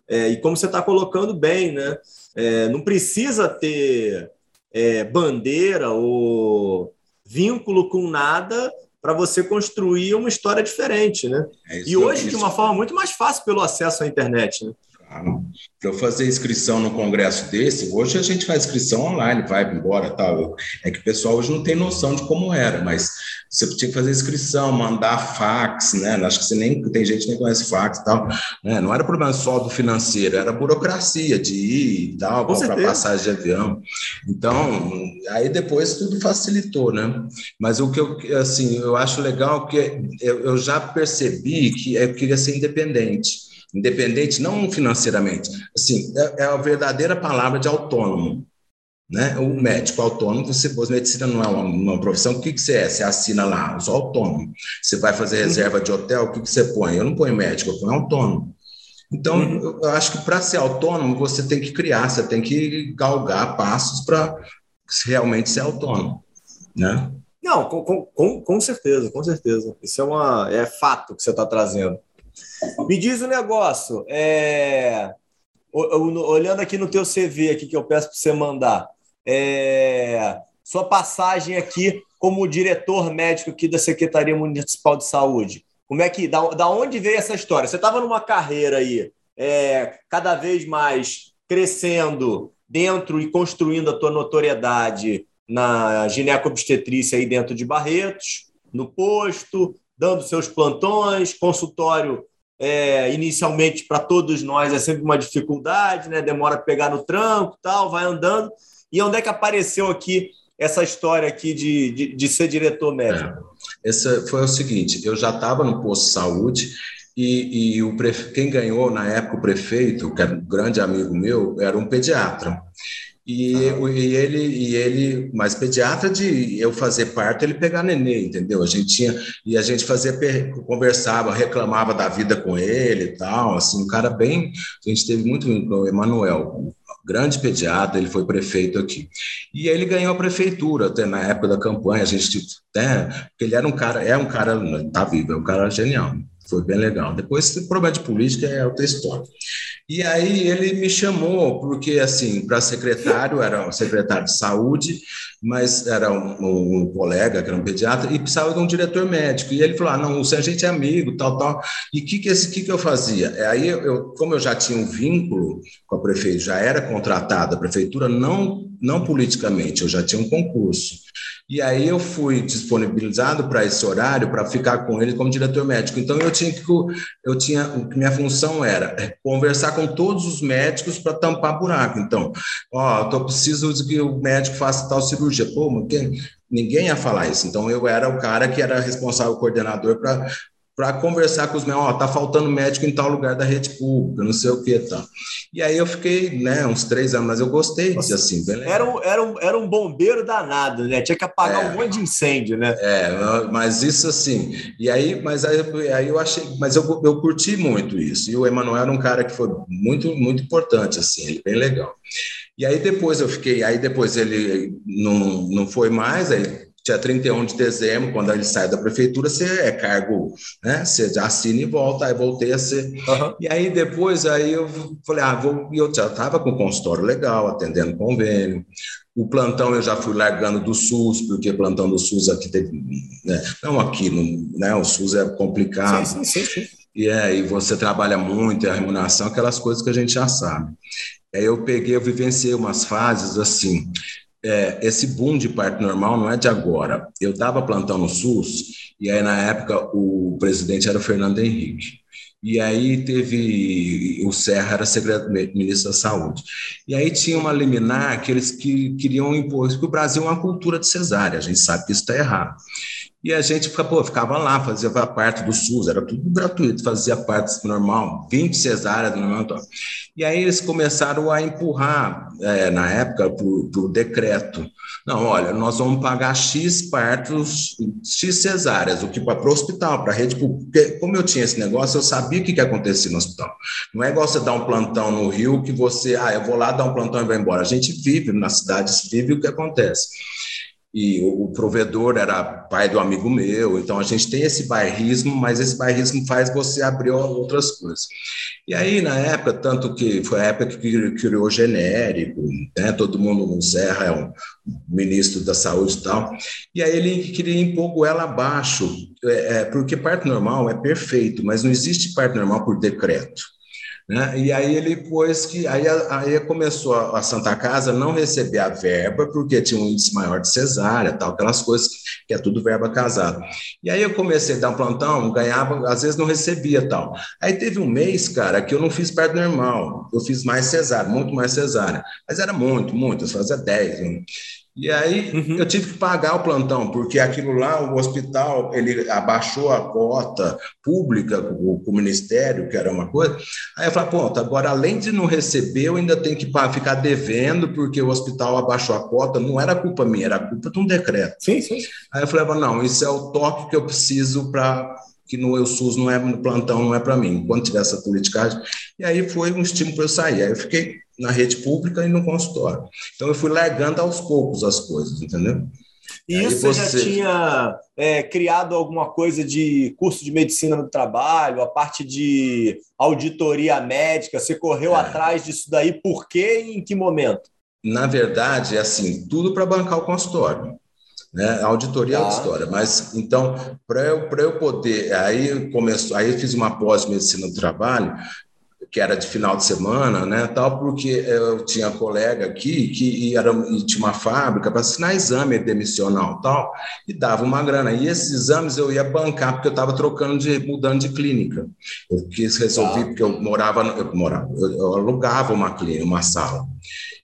É, e como você está colocando bem, né? É, não precisa ter é, bandeira ou vínculo com nada para você construir uma história diferente, né? É e hoje, de uma forma muito mais fácil pelo acesso à internet, né? Para eu fazer inscrição no congresso desse, hoje a gente faz inscrição online, vai embora tal. É que o pessoal hoje não tem noção de como era, mas você tinha que fazer inscrição, mandar fax, né? Acho que você nem tem gente que nem conhece fax e tal. Né? Não era problema só do financeiro, era burocracia de ir e tal, comprar passagem de avião. Então, aí depois tudo facilitou, né? Mas o que eu, assim, eu acho legal que eu, eu já percebi que eu queria ser independente independente não financeiramente, assim, é, é a verdadeira palavra de autônomo. Né? O médico autônomo, você, a medicina não é uma, uma, profissão, o que, que você é? Você assina lá, sou autônomo. Você vai fazer uhum. reserva de hotel, o que, que você põe? Eu não ponho médico, eu ponho autônomo. Então, uhum. eu acho que para ser autônomo, você tem que criar, você tem que galgar passos para realmente ser autônomo. Né? Não, com, com, com certeza, com certeza. Isso é, uma, é fato que você está trazendo. Me diz o um negócio, é... olhando aqui no teu CV aqui que eu peço para você mandar, é... sua passagem aqui como diretor médico aqui da Secretaria Municipal de Saúde. Como é que, da, da onde veio essa história? Você estava numa carreira aí, é, cada vez mais crescendo dentro e construindo a tua notoriedade na gineco-obstetrícia aí dentro de Barretos, no posto, dando seus plantões, consultório é, inicialmente para todos nós é sempre uma dificuldade, né? Demora a pegar no tranco, tal, vai andando. E onde é que apareceu aqui essa história aqui de, de, de ser diretor médico? É. Foi o seguinte: eu já estava no posto de saúde e, e o prefe... quem ganhou na época o prefeito, que era um grande amigo meu, era um pediatra. E, e, ele, e ele, mais pediatra de eu fazer parto, ele pegar nenê, entendeu? A gente tinha, e a gente fazia, conversava, reclamava da vida com ele e tal, assim, um cara bem, a gente teve muito, o Emanuel, grande pediatra, ele foi prefeito aqui. E ele ganhou a prefeitura, até na época da campanha, a gente, né, porque ele era um cara, é um cara, tá vivo, é um cara genial. Foi bem legal. Depois, problema de política é outra história. E aí ele me chamou, porque, assim, para secretário, era um secretário de saúde, mas era um, um, colega, que era um pediatra, e precisava de um diretor médico. E ele falou: ah, não, a gente é amigo, tal, tal. E o que, que, que, que eu fazia? Aí, eu, como eu já tinha um vínculo com a prefeitura, já era contratada a prefeitura, não, não politicamente, eu já tinha um concurso. E aí eu fui disponibilizado para esse horário para ficar com ele como diretor médico. Então eu tinha que eu tinha minha função era é, conversar com todos os médicos para tampar buraco. Então, ó, eu tô preciso que o médico faça tal cirurgia. Pô, mas quem, ninguém ia falar isso. Então eu era o cara que era responsável, coordenador para para conversar com os médicos, ó, tá faltando médico em tal lugar da rede pública, não sei o que tal. E aí eu fiquei, né, uns três anos, mas eu gostei Nossa, assim, bem legal. Era um, era, um, era um bombeiro danado, né? Tinha que apagar é, um monte de incêndio, né? É, mas isso assim, e aí, mas aí, aí eu achei, mas eu, eu curti muito isso, e o Emanuel era um cara que foi muito, muito importante, assim, ele bem legal. E aí depois eu fiquei, aí depois ele não, não foi mais, aí dia 31 de dezembro, quando ele sai da prefeitura, você é cargo, né? Você já assina e volta, aí voltei a ser. Uhum. E aí depois aí eu falei, ah, vou, eu já estava com consultório legal, atendendo convênio. O plantão eu já fui largando do SUS, porque plantão do SUS aqui teve, né? não aqui, no, né? O SUS é complicado. Sim, sim, sim. E é, e você trabalha muito, e a remuneração, aquelas coisas que a gente já sabe. Aí eu peguei, eu vivenciei umas fases assim, é, esse boom de parto normal não é de agora. Eu dava plantão no SUS, e aí, na época, o presidente era o Fernando Henrique. E aí teve. O Serra era ministro da Saúde. E aí tinha uma liminar que eles que, queriam impor, que o Brasil é uma cultura de cesárea, a gente sabe que isso está errado. E a gente pô, ficava lá, fazia parte do SUS, era tudo gratuito, fazia parte normal, 20 cesáreas normal. E aí eles começaram a empurrar, é, na época, para o decreto. Não, olha, nós vamos pagar X partos, X cesáreas, o que para o hospital, para a rede Porque, como eu tinha esse negócio, eu sabia o que, que acontecia no hospital. Não é igual você dar um plantão no Rio que você, ah, eu vou lá dar um plantão e vai embora. A gente vive na cidade, vive o que acontece e o, provedor era pai do amigo meu, então a gente tem esse bairrismo, mas esse bairrismo faz você abrir outras coisas. E aí, na época, tanto que foi a época que criou genérico, né, todo mundo no Serra é um ministro da saúde e tal, e aí ele queria impor goela abaixo, é, é, porque parto normal é perfeito, mas não existe parto normal por decreto. Né? E aí ele pôs que aí, aí começou a Santa Casa não receber a verba porque tinha um índice maior de cesárea, tal, aquelas coisas que é tudo verba casada. E aí eu comecei a dar um plantão, ganhava, às vezes não recebia tal. Aí teve um mês, cara, que eu não fiz perto normal, eu fiz mais cesárea, muito mais cesárea, mas era muito, muito, eu fazia 10. Né? E aí uhum. eu tive que pagar o plantão, porque aquilo lá, o hospital, ele abaixou a cota pública com, o Ministério, que era uma coisa. Aí eu falei, pô, agora além de não receber, eu ainda tenho que ficar devendo, porque o hospital abaixou a cota. Não era culpa minha, era culpa de um decreto. Sim, sim. Aí eu falei, não, isso é o toque que eu preciso para que no eu SUS não é no plantão, não é para mim. Quando tiver essa politicagem. E aí foi um estímulo para eu sair. Aí eu fiquei na rede pública e no consultório. Então eu fui largando aos poucos as coisas, entendeu? E isso você, já tinha é, criado alguma coisa de curso de medicina no trabalho, a parte de auditoria médica, você correu é. atrás disso daí, por quê e em que momento? Na verdade, é assim, tudo para bancar o consultório né? A auditoria é outra tá. história, mas então, para eu, eu poder, aí começou, aí eu fiz uma pós-medicina do trabalho, que era de final de semana, né, tal, porque eu tinha colega aqui que era, e tinha uma fábrica para assinar exame demissional, tal, e dava uma grana. E esses exames eu ia bancar porque eu estava trocando de mudando de clínica. Eu quis resolver ah. porque eu morava, eu morava, eu alugava uma clínica, uma sala.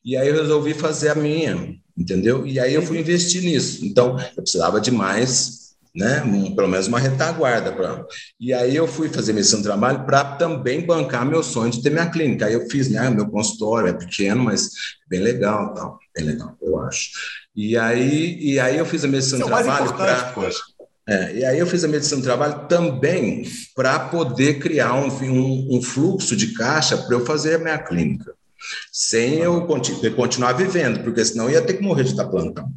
E aí eu resolvi fazer a minha entendeu? E aí eu fui investir nisso. Então, eu precisava de mais, né? Um, pelo menos uma retaguarda. Pra... E aí eu fui fazer missão de trabalho para também bancar meu sonho de ter minha clínica. Aí eu fiz, né? Meu consultório é pequeno, mas bem legal, tal. Bem legal, eu acho. E aí, e aí eu fiz a missão de é trabalho para... É, e aí eu fiz a medicina do trabalho também para poder criar um, um, um, fluxo de caixa para eu fazer a minha clínica sem eu continuar vivendo, porque senão ia ter que morrer de estar plantão.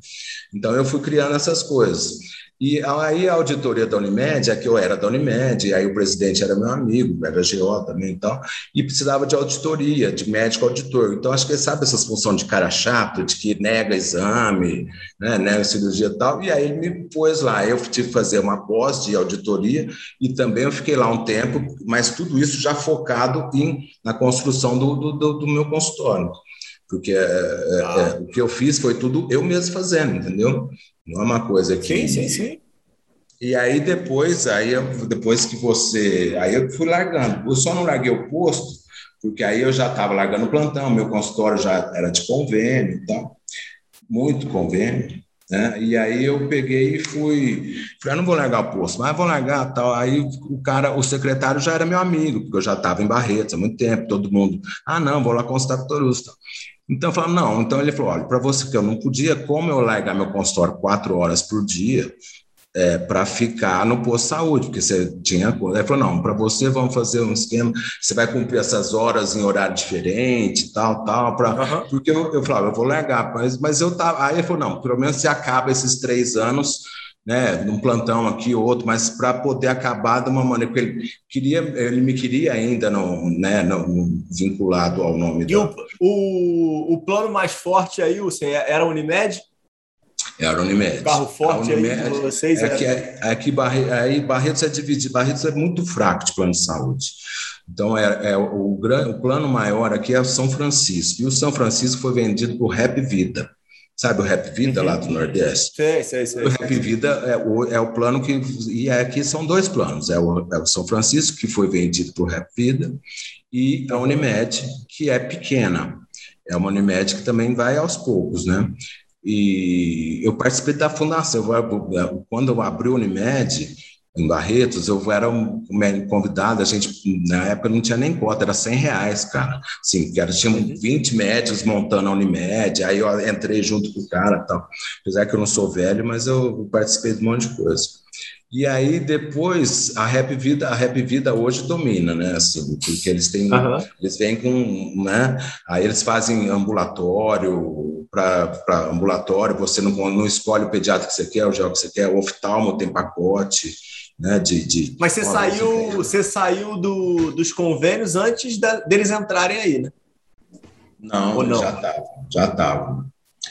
Então eu fui criando essas coisas. E aí a auditoria da Unimed, é que eu era da Unimed, aí o presidente era meu amigo, era GO também e tal, e precisava de auditoria, de médico auditor. Então, acho que ele sabe essas funções de cara chato, de que nega exame, né, nega cirurgia e tal, e aí ele me pôs lá. Eu tive que fazer uma pós de auditoria e também eu fiquei lá um tempo, mas tudo isso já focado em, na construção do, do, do meu consultório porque é, é, ah. é, o que eu fiz foi tudo eu mesmo fazendo, entendeu? Não é uma coisa que. Sim, sim, sim. E aí depois, aí eu, depois que você. Aí eu fui largando. Eu só não larguei o posto, porque aí eu já estava largando o plantão, meu consultório já era de convênio e tal. Muito convênio. Né? E aí eu peguei e fui, falei, eu não vou largar o posto, mas vou largar tal. Aí o cara, o secretário já era meu amigo, porque eu já estava em Barretos há muito tempo, todo mundo, ah, não, vou lá consultar com o. Então, eu falei, não. Então, ele falou: olha, para você que eu não podia, como eu largar meu consultório quatro horas por dia é, para ficar no posto de saúde, porque você tinha. Ele falou: não, para você vamos fazer um esquema, você vai cumprir essas horas em horário diferente, tal, tal. Pra, uhum. Porque eu, eu falava: eu vou largar, mas, mas eu tava. Aí ele falou: não, pelo menos se acaba esses três anos né, num plantão aqui outro, mas para poder acabar de uma maneira que ele queria, ele me queria ainda no, né, no, vinculado ao nome. E o, o, o, plano mais forte aí, o era a Unimed? Era a Unimed. O carro forte Unimed, aí de vocês? É que, é, é que Barre, aí Barretos é dividido, Barretos é muito fraco de plano de saúde. Então, é, é o, o, plano maior aqui é o São Francisco, e o São Francisco foi vendido por Rap Vida. Sabe o Rap Vida uhum. lá do Nordeste? Sei, sei, sei. O Rap Vida é o, é o plano que. E aqui são dois planos: é o, é o São Francisco, que foi vendido para o Rap Vida, e a Unimed, que é pequena. É uma Unimed que também vai aos poucos, né? E eu participei da fundação. Quando eu abri a Unimed, em Barretos, eu era um convidado, a gente, na época, não tinha nem cota, era 100 reais, cara. Assim, que era, tinha 20 médicos montando a Unimed, aí eu entrei junto com o cara tal. Apesar que eu não sou velho, mas eu participei de um monte de coisa. E aí depois a Rap Vida, a Rap Vida hoje domina, né? Assim, porque eles têm, uhum. eles vêm com, né? Aí eles fazem ambulatório para ambulatório, você não, não escolhe o pediatra que você quer, o geral que você quer, o oftalmo tem pacote né, de, de Mas você saiu, você saiu do, dos convênios antes da, deles entrarem aí, né? Não, não? já estava, já estava.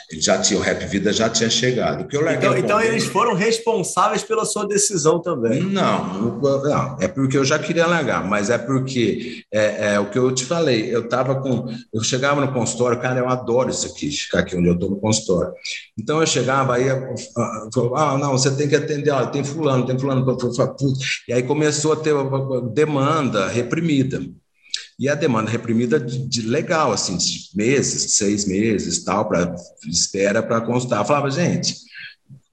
Ele já tinha, o Rap Vida já tinha chegado. Que eu então, então eles foram responsáveis pela sua decisão também? Não, não, é porque eu já queria largar, mas é porque é, é o que eu te falei. Eu estava com. Eu chegava no consultório, cara, eu adoro isso aqui, ficar aqui onde eu estou no consultório. Então eu chegava, aí ah, não, você tem que atender, olha, tem fulano, tem fulano, e aí começou a ter demanda reprimida. E a demanda reprimida de, de legal, assim, de meses, seis meses, tal, para espera para consultar. Eu falava, gente,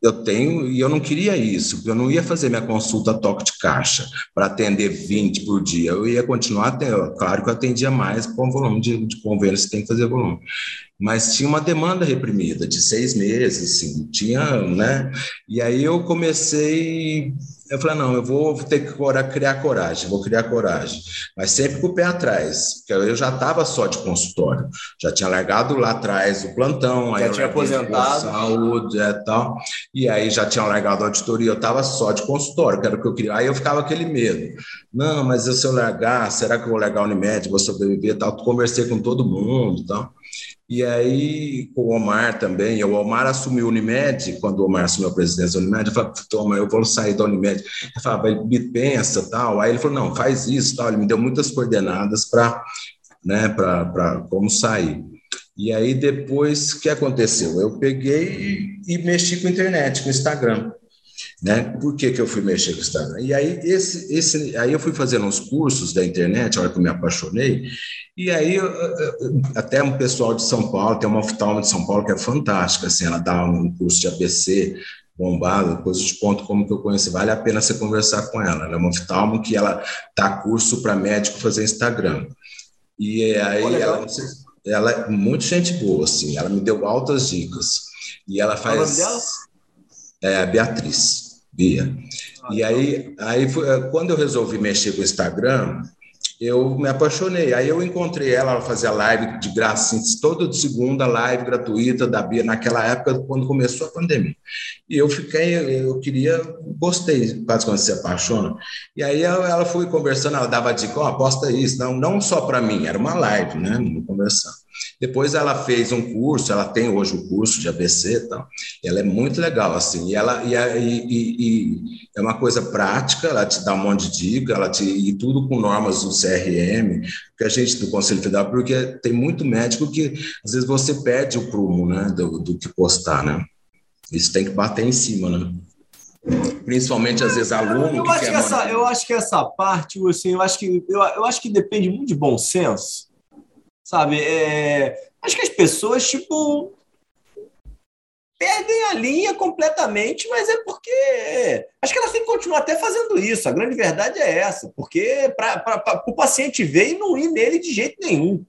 eu tenho, e eu não queria isso, eu não ia fazer minha consulta toque de caixa para atender 20 por dia, eu ia continuar até, claro que eu atendia mais com volume de, de convênios, tem que fazer volume, mas tinha uma demanda reprimida de seis meses, assim, tinha, né, e aí eu comecei eu falei, não, eu vou ter que criar coragem, vou criar coragem. Mas sempre com o pé atrás, porque eu já estava só de consultório. Já tinha largado lá atrás o plantão. Já tinha aposentado. Saúde e é, tal. E aí já tinha largado a auditoria, eu estava só de consultório, que era o que eu queria. Aí eu ficava aquele medo. Não, mas se eu largar, será que eu vou largar a Unimed, vou sobreviver tal? Conversei com todo mundo e tal. E aí, com o Omar também, o Omar assumiu a Unimed, quando o Omar assumiu a presidência da Unimed, eu falei, toma, eu vou sair da Unimed. Ele falava, ele pensa, tal. Aí ele falou, não, faz isso, tal. Ele me deu muitas coordenadas para né, para como sair. E aí, depois, o que aconteceu? Eu peguei e mexi com a internet, com o Instagram. Né? Por que, que eu fui mexer com o Instagram? E aí, esse, esse, aí eu fui fazendo uns cursos da internet, a hora que eu me apaixonei, e aí até um pessoal de São Paulo, tem uma oftalma de São Paulo que é fantástica, assim, ela dá um curso de ABC bombado, depois eu te conto como que eu conheci, vale a pena você conversar com ela, ela é uma oftalmo que ela dá curso para médico fazer Instagram. E aí ela, ela é muito gente boa, assim, ela me deu altas dicas. E ela faz... É a Beatriz, Bia. Ah, e aí, aí quando eu resolvi mexer com o Instagram, eu me apaixonei. Aí eu encontrei ela, ela fazia live de graça, assim, toda de segunda, live gratuita da Bia, naquela época, quando começou a pandemia. E eu fiquei, eu queria, gostei, quase quando se apaixona. E aí ela, ela foi conversando, ela dava dica, ó, oh, aposta isso, não, não só para mim, era uma live, né, conversando. Depois ela fez um curso, ela tem hoje o curso de ABC e tal. Ela é muito legal, assim, e ela e, e, e, é uma coisa prática, ela te dá um monte de dica, ela te, e tudo com normas do CRM, que a gente do Conselho Federal, porque tem muito médico que às vezes você perde o prumo, né, do, do que postar, né? Isso tem que bater em cima, né? principalmente às vezes aluno eu que acho que essa, eu acho que essa parte assim eu acho que eu, eu acho que depende muito de bom senso Sabe? É... Acho que as pessoas, tipo, perdem a linha completamente, mas é porque. Acho que elas têm que continuar até fazendo isso. A grande verdade é essa, porque para o paciente ver e não ir nele de jeito nenhum.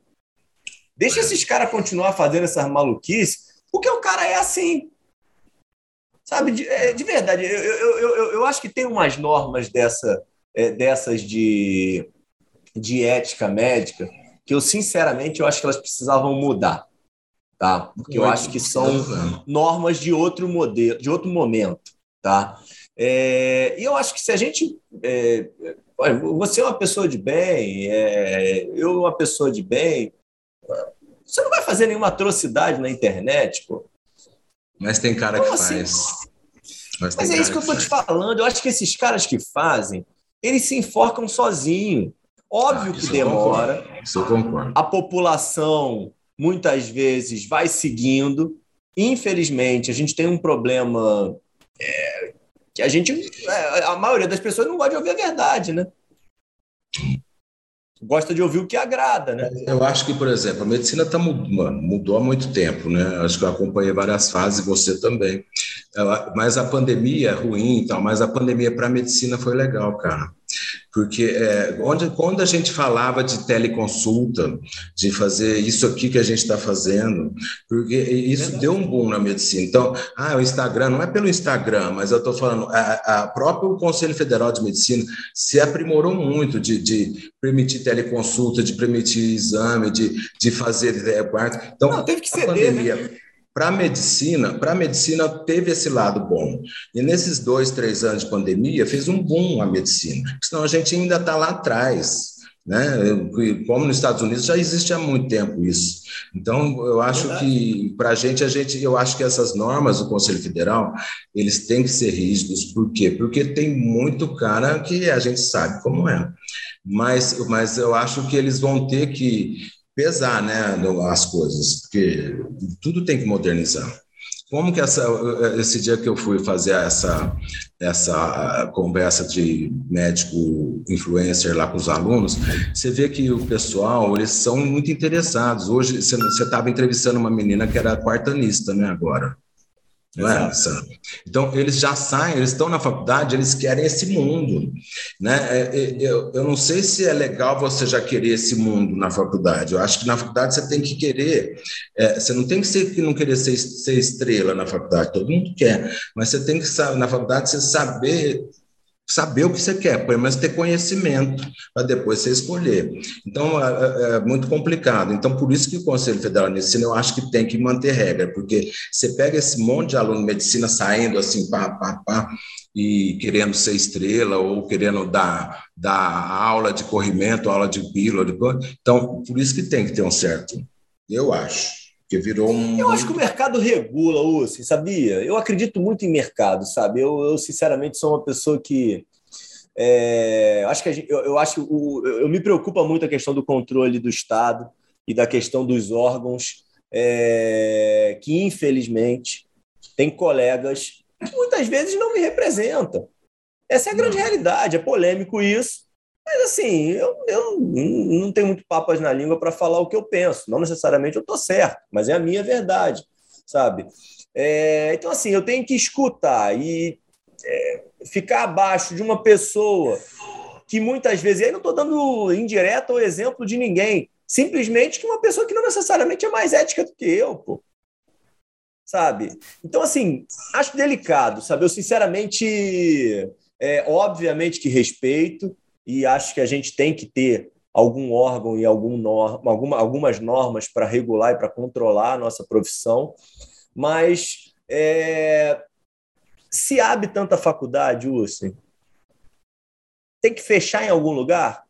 Deixa esses caras continuar fazendo essas maluquices, porque o cara é assim. Sabe, de, é, de verdade, eu, eu, eu, eu, acho que tem umas normas dessa, é, dessas de, de ética médica que eu, sinceramente, eu acho que elas precisavam mudar, tá? Porque eu acho que são normas de outro modelo, de outro momento, tá? É, e eu acho que se a gente... É, você é uma pessoa de bem, é, eu uma pessoa de bem, você não vai fazer nenhuma atrocidade na internet, pô. Mas tem cara Como que assim? faz. Mas, Mas é isso que, que eu tô te falando. Eu acho que esses caras que fazem, eles se enforcam sozinhos. Óbvio ah, que demora. Isso eu concordo. A população muitas vezes vai seguindo. Infelizmente, a gente tem um problema é, que a gente, é, a maioria das pessoas não gosta de ouvir a verdade, né? Gosta de ouvir o que agrada, né? Eu acho que, por exemplo, a medicina tá, mudou há muito tempo, né? Acho que eu acompanhei várias fases, você também. Mas a pandemia é ruim e tal, mas a pandemia para a medicina foi legal, cara. Porque é, onde, quando a gente falava de teleconsulta, de fazer isso aqui que a gente está fazendo, porque isso deu um boom na medicina. Então, ah, o Instagram, não é pelo Instagram, mas eu estou falando, a, a próprio Conselho Federal de Medicina se aprimorou muito de, de permitir teleconsulta, de permitir exame, de, de fazer. Então, não, teve que ceder, pandemia, né? Para a medicina, para a medicina teve esse lado bom. E nesses dois, três anos de pandemia, fez um boom a medicina. Senão a gente ainda está lá atrás. né? Como nos Estados Unidos já existe há muito tempo isso. Então, eu acho Verdade. que para a gente, a gente, eu acho que essas normas do Conselho Federal eles têm que ser rígidos. Por quê? Porque tem muito cara que a gente sabe como é. Mas, mas eu acho que eles vão ter que pesar, né, as coisas, porque tudo tem que modernizar. Como que essa, esse dia que eu fui fazer essa, essa conversa de médico influencer lá com os alunos, você vê que o pessoal, eles são muito interessados. Hoje, você estava entrevistando uma menina que era quartanista, né, agora. Não é, Então, eles já saem, eles estão na faculdade, eles querem esse mundo. Né? É, é, eu, eu não sei se é legal você já querer esse mundo na faculdade. Eu acho que na faculdade você tem que querer. É, você não tem que ser que não querer ser, ser estrela na faculdade, todo mundo quer, mas você tem que, na faculdade, você saber saber o que você quer, pelo menos ter conhecimento para depois você escolher. Então, é, é, é, muito complicado. Então, por isso que o Conselho Federal de Medicina, eu acho que tem que manter regra, porque você pega esse monte de aluno de medicina saindo assim, pá, pá, pá, e querendo ser estrela ou querendo dar, dar aula de corrimento, aula de pílula. De... Então, por isso que tem que ter um certo, eu acho. Porque virou um. Eu acho que o mercado regula, Ussi, sabia? Eu acredito muito em mercado, sabe? Eu, eu sinceramente, sou uma pessoa que. É, acho que gente, eu, eu, acho o, eu me preocupa muito a questão do controle do Estado e da questão dos órgãos é, que infelizmente tem colegas que muitas vezes não me representam. Essa é a grande não. realidade. É polêmico isso, mas assim, eu, eu não tenho muito papas na língua para falar o que eu penso. Não necessariamente eu estou certo, mas é a minha verdade, sabe? É, então, assim, eu tenho que escutar e é, ficar abaixo de uma pessoa que muitas vezes, e aí não estou dando indireta ou exemplo de ninguém, simplesmente que uma pessoa que não necessariamente é mais ética do que eu, pô. Sabe? Então, assim, acho delicado, sabe? Eu, sinceramente, é, obviamente que respeito, e acho que a gente tem que ter algum órgão e algum norma, alguma, algumas normas para regular e para controlar a nossa profissão, mas é, se abre tanta faculdade, Ursi, tem que fechar em algum lugar?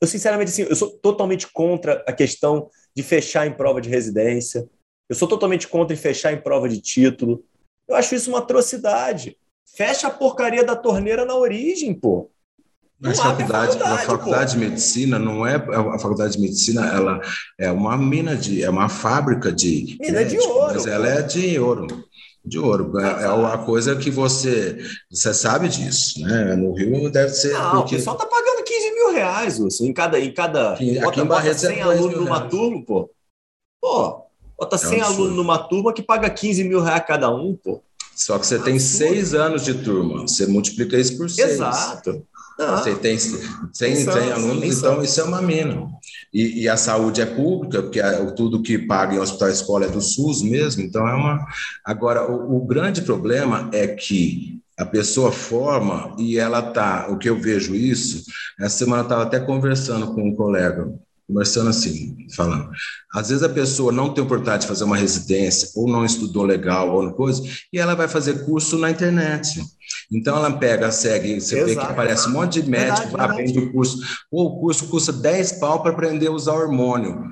Eu, sinceramente, assim, eu sou totalmente contra a questão de fechar em prova de residência. Eu sou totalmente contra em fechar em prova de título. Eu acho isso uma atrocidade. Fecha a porcaria da torneira na origem, pô. Mas a faculdade, faculdade, a faculdade de medicina não é a faculdade de medicina, ela é uma mina de, é uma fábrica de mina de ouro, mas ela é de ouro, de ouro. É, é a coisa que você você sabe disso, né? No Rio deve ser. Não, porque... o pessoal tá pagando 15 mil reais, assim, em cada em cada aqui, bota, aqui em bota 100 é alunos numa reais. turma, pô. Pô, bota 100 é um alunos numa turma que paga 15 mil reais cada um, pô. Só que você tem seis anos de turma, você multiplica isso por seis. Exato. Ah, você tem 100, 100 alunos, então isso é uma mina. E, e, a saúde é pública, porque tudo que paga em hospital escola é do SUS mesmo, então é uma. Agora, o, o grande problema é que a pessoa forma e ela tá. O que eu vejo isso, essa semana eu estava até conversando com um colega conversando assim, falando. Às vezes a pessoa não tem oportunidade de fazer uma residência, ou não estudou legal, ou coisa, e ela vai fazer curso na internet. Então ela pega, segue, você Exato. vê que aparece um monte de médico, aprende o curso. Pô, o curso custa 10 pau para aprender a usar hormônio.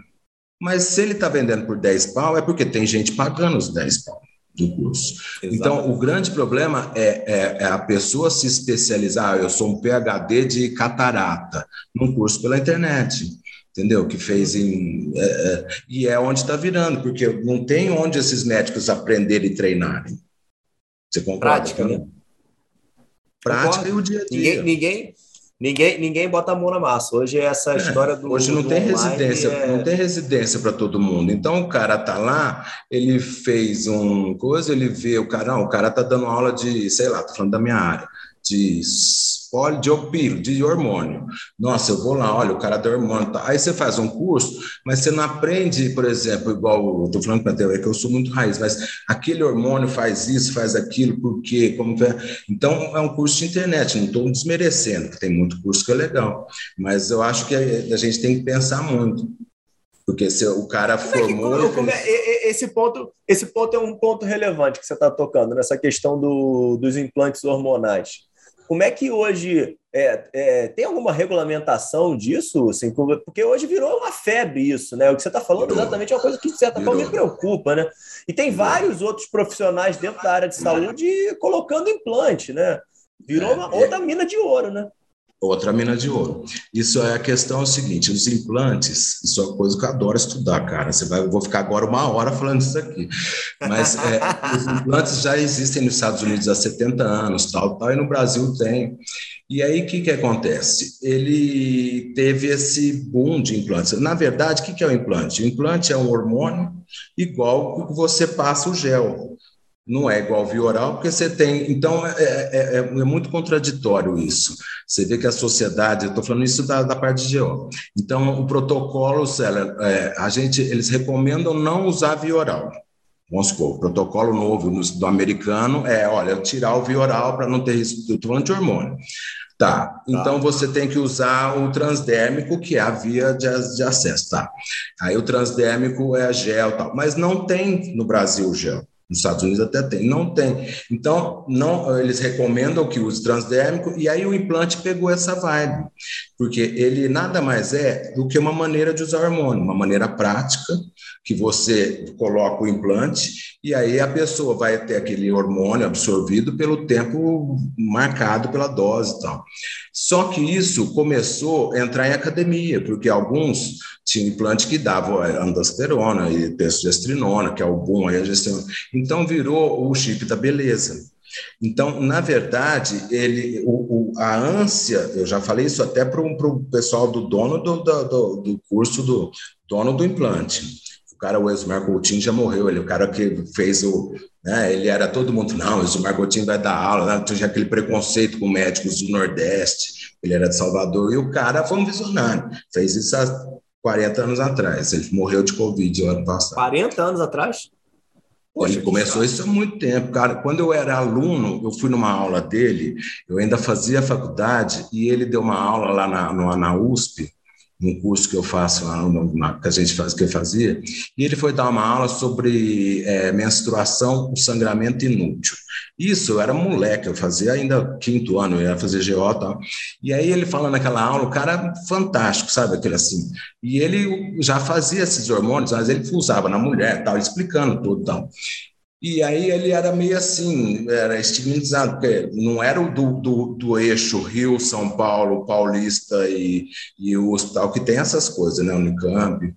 Mas se ele está vendendo por 10 pau, é porque tem gente pagando os 10 pau do curso. Exato. Então, o grande problema é, é, é, a pessoa se especializar. Eu sou um PhD de catarata, num curso pela internet entendeu? Que fez em. É, é, e é onde está virando, porque não tem onde esses médicos aprenderem e treinarem. Você concorda? Prática, né? Prática e o dia a dia. Ninguém, ninguém, ninguém, ninguém bota a mão na massa. Hoje é essa é, história do. Hoje não do tem residência, é... não tem residência para todo mundo. Então o cara tá lá, ele fez um coisa, ele vê o cara, não, o cara tá dando aula de, sei lá, tô falando da minha área de polidiopilo, de hormônio. Nossa, eu vou lá, olha, o cara dá hormônio. Tá. Aí você faz um curso, mas você não aprende, por exemplo, igual, estou falando para é que eu sou muito raiz, mas aquele hormônio faz isso, faz aquilo, por quê? Como é? Então, é um curso de internet, não estou desmerecendo, que tem muito curso que é legal, mas eu acho que a gente tem que pensar muito. Porque se o cara formou. É que, como, é, esse, ponto, esse ponto é um ponto relevante que você está tocando, nessa questão do, dos implantes hormonais. Como é que hoje é, é, tem alguma regulamentação disso? Assim, porque hoje virou uma febre isso, né? O que você está falando virou. exatamente é uma coisa que, de certa virou. forma, me preocupa, né? E tem virou. vários outros profissionais dentro da área de saúde colocando implante, né? Virou é, uma outra é. mina de ouro, né? Outra mina de ouro. Isso é a questão é o seguinte: os implantes, isso é uma coisa que eu adoro estudar, cara. Você vai, eu vou ficar agora uma hora falando isso aqui. Mas é, os implantes já existem nos Estados Unidos há 70 anos, tal, tal, e no Brasil tem. E aí, o que, que acontece? Ele teve esse boom de implantes. Na verdade, o que, que é o implante? O implante é um hormônio igual que você passa o gel não é igual via oral, porque você tem. Então, é, é, é, é, muito contraditório isso. Você vê que a sociedade, eu estou falando isso da, da parte de GO. Então, o protocolo, Célia, é, a gente, eles recomendam não usar via oral. Vamos supor, o protocolo novo do americano é, olha, tirar o via oral para não ter risco do de hormônio. Tá, então tá. você tem que usar o transdérmico, que é a via de, de acesso, tá? Aí o transdérmico é gel tal, mas não tem no Brasil gel. Nos Estados Unidos até tem, não tem. Então, não, eles recomendam que use transdérmico, e aí o implante pegou essa vibe, porque ele nada mais é do que uma maneira de usar hormônio, uma maneira prática, que você coloca o implante, e aí a pessoa vai ter aquele hormônio absorvido pelo tempo marcado pela dose e tal. Só que isso começou a entrar em academia, porque alguns tinham implante que dava andosterona e testosteronona, que é o bom aí a gestão. Então virou o chip da beleza. Então, na verdade, ele, o, o, a ânsia, eu já falei isso até para o pessoal do dono do, do, do curso do dono do implante O cara, o Esmar Coutinho, já morreu. Ele, o cara que fez o. Né, ele era todo mundo, não, o Esmar Coutinho vai dar aula, né, tinha aquele preconceito com médicos do Nordeste. Ele era de Salvador, e o cara foi um visionário. Fez isso há 40 anos atrás. Ele morreu de Covid ano passado. 40 anos atrás? Poxa, ele começou isso há muito tempo, cara. Quando eu era aluno, eu fui numa aula dele, eu ainda fazia faculdade, e ele deu uma aula lá na, na USP, num curso que eu faço lá, na, que a gente faz, que eu fazia, e ele foi dar uma aula sobre é, menstruação, o sangramento inútil. Isso, eu era moleque, eu fazia ainda quinto ano, eu ia fazer GO e tal. E aí ele falando naquela aula, o cara fantástico, sabe, aquele assim. E ele já fazia esses hormônios, mas ele usava na mulher, tal, explicando tudo tal. E aí ele era meio assim, era estigmatizado, porque não era o do, do, do eixo Rio, São Paulo, Paulista e, e o hospital que tem essas coisas, né, Unicamp.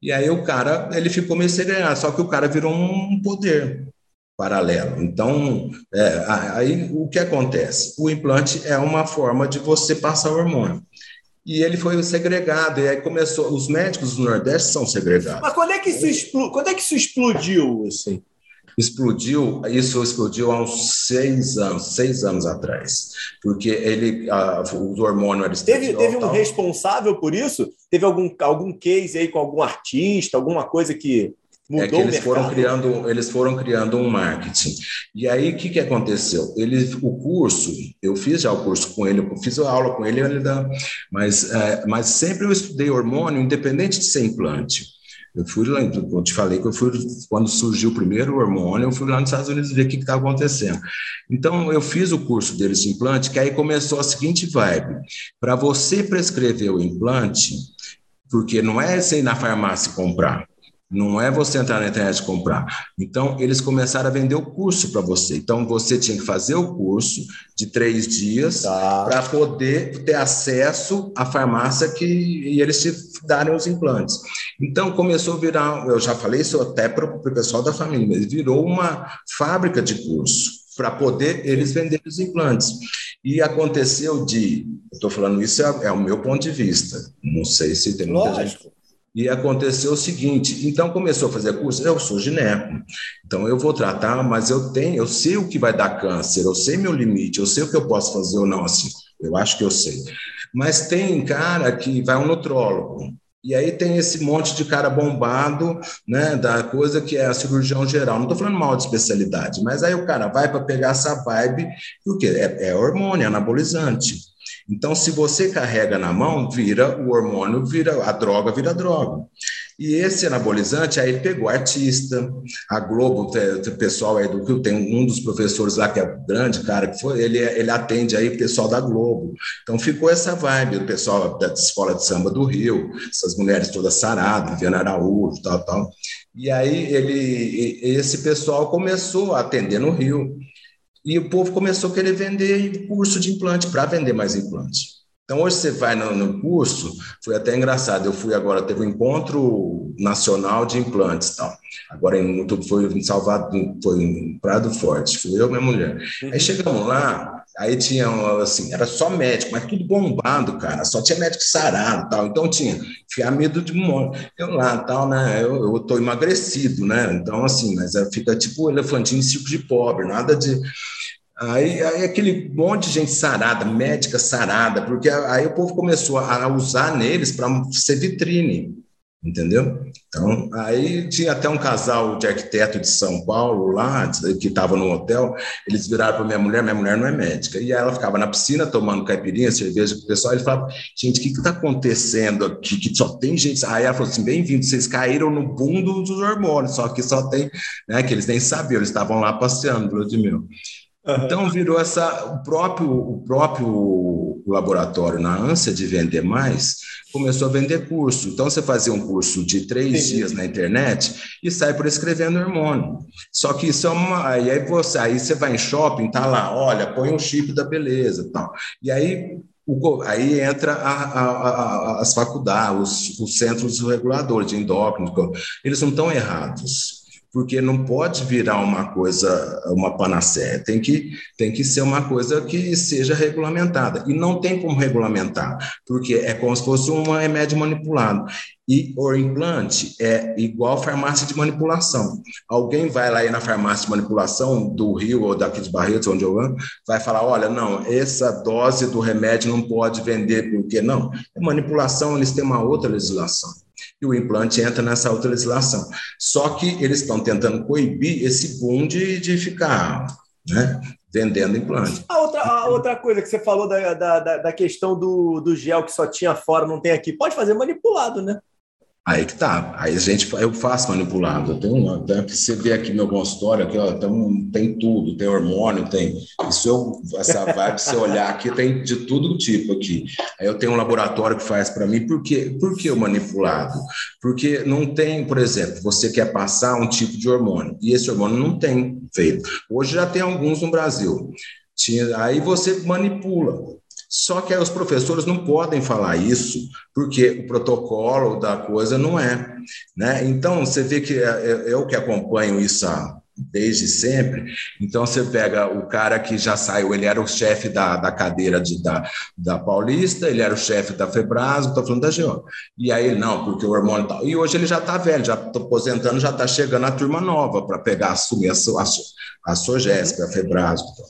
E aí o cara, ele ficou meio segregado, só que o cara virou um poder paralelo. Então, é, aí o que acontece? O implante é uma forma de você passar hormônio e ele foi segregado. E aí começou. Os médicos do Nordeste são segregados. Mas quando é que isso, expl... quando é que isso explodiu? Assim? Explodiu, isso explodiu há uns seis anos, seis anos atrás, porque ele, a, o hormônio era teve, teve um responsável por isso? Teve algum, algum case aí com algum artista, alguma coisa que mudou é que eles foram criando, eles foram criando um marketing. E aí o que, que aconteceu? Ele, o curso, eu fiz já o curso com ele, eu fiz a aula com ele, ele dá, mas, é, mas sempre eu estudei hormônio, independente de ser implante. Eu fui lá, eu te falei que eu fui, quando surgiu o primeiro hormônio, eu fui lá nos Estados Unidos ver o que está acontecendo. Então, eu fiz o curso deles de implante, que aí começou a seguinte vibe: para você prescrever o implante, porque não é você ir na farmácia comprar, não é você entrar na internet e comprar. Então, eles começaram a vender o curso para você. Então, você tinha que fazer o curso de três dias tá. para poder ter acesso à farmácia que, e eles te darem os implantes. Então, começou a virar, eu já falei isso até para o pessoal da família, virou uma fábrica de curso para poder eles venderem os implantes. E aconteceu de, estou falando isso é, é, o meu ponto de vista, não sei se tem muita Lógico. gente e aconteceu o seguinte, então começou a fazer curso, eu sou gineco, então eu vou tratar, mas eu tenho, eu sei o que vai dar câncer, eu sei meu limite, eu sei o que eu posso fazer ou não, assim, eu acho que eu sei. Mas tem cara que vai um nutrólogo, e aí tem esse monte de cara bombado, né, da coisa que é a cirurgião geral. Não estou falando mal de especialidade, mas aí o cara vai para pegar essa vibe, porque é, é hormônio, é anabolizante. Então, se você carrega na mão, vira o hormônio, vira a droga, vira droga. E esse anabolizante, aí ele pegou artista, a Globo, o pessoal aí do Rio, tem um dos professores lá que é grande, cara, que foi, ele, ele atende aí o pessoal da Globo. Então ficou essa vibe, o pessoal da escola de samba do Rio, essas mulheres todas saradas, Viviana Araújo, tal, tal. E aí ele, esse pessoal começou a atender no Rio. E o povo começou a querer vender curso de implante, para vender mais implante. Então, hoje você vai no, no, curso, foi até engraçado. Eu fui agora, teve um encontro nacional de implantes tal. Agora em, foi em Salvador, foi em Prado Forte, fui eu e minha mulher. Uhum. Aí chegamos lá, aí tinha assim, era só médico, mas tudo bombado, cara. Só tinha médico sarado tal. Então tinha fiamento de monte. Eu lá tal, né? Eu, eu tô emagrecido, né? Então, assim, mas fica tipo elefantinho em circo de pobre, nada de. Aí, aí aquele monte de gente sarada, médica sarada, porque aí o povo começou a usar neles para ser vitrine, entendeu? Então, aí tinha até um casal de arquiteto de São Paulo lá, que estava no hotel, eles viraram para minha mulher, minha mulher não é médica, e ela ficava na piscina tomando caipirinha, cerveja com o pessoal, e ele falava, gente, o que está acontecendo aqui, que só tem gente... Aí ela falou assim, bem-vindo, vocês caíram no bundo dos hormônios, só que só tem, né, que eles nem sabiam, eles estavam lá passeando, Lua Então virou essa o próprio o próprio laboratório na ânsia de vender mais começou a vender curso. Então você fazia um curso de três Sim. dias na internet e sai prescrevendo hormônio. Só que isso é uma aí você aí você vai em shopping tá lá, olha põe um chip da beleza tal. E aí o, aí entra a, a, a, as faculdades, os, os centros reguladores de endócrino, eles não estão errados porque não pode virar uma coisa, uma panaceia, tem que, tem que ser uma coisa que seja regulamentada. E não tem como regulamentar, porque é como se fosse um remédio manipulado. E o implante é igual farmácia de manipulação. Alguém vai lá na farmácia de manipulação do Rio ou daqui de Barretos, onde eu ando, vai falar: olha, não, essa dose do remédio não pode vender, porque não. É manipulação, eles têm uma outra legislação e o implante entra nessa outra legislação. Só que eles estão tentando coibir esse boom de, de ficar né, vendendo implante. A outra, a outra coisa que você falou da, da, da questão do, do gel que só tinha fora, não tem aqui, pode fazer manipulado, né? Aí que tá. Aí a gente, eu faço manipulado. Eu tenho você vê aqui meu consultório, aqui, ó, tem, tem tudo, tem hormônio, tem. Isso eu, essa vibe, olhar aqui, tem de todo tipo aqui. Aí eu tenho um laboratório que faz para mim. Por quê? Por que o manipulado? Porque não tem, por exemplo, você quer passar um tipo de hormônio, e esse hormônio não tem feito. Hoje já tem alguns no Brasil. Aí você manipula. Só que os professores não podem falar isso, porque o protocolo da coisa não é. Né? Então, você vê que é, é, eu que acompanho isso há desde sempre. Então você pega o cara que já saiu, ele era o chefe da, da cadeira de, da, da Paulista, ele era o chefe da Febrasgo, estou falando da Geo. E aí não, porque o hormônio tal. E hoje ele já está velho, já está aposentando, já está chegando a turma nova para pegar, assumir a, a, a Sogésp, a Febrasgo. Tal.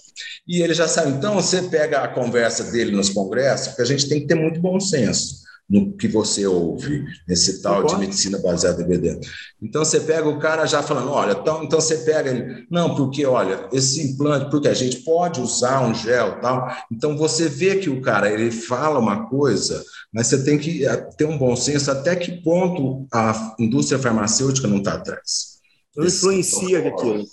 E ele já sabe. Então, você pega a conversa dele nos congressos, porque a gente tem que ter muito bom senso no que você ouve nesse tal de medicina baseada em evidência. Então você pega o cara já falando, olha, então, então você pega ele, não, porque olha, esse implante, porque a gente pode usar um gel tal. Então você vê que o cara ele fala uma coisa, mas você tem que eh, ter um bom senso até que ponto a indústria farmacêutica não está atrás. Não influencia aquilo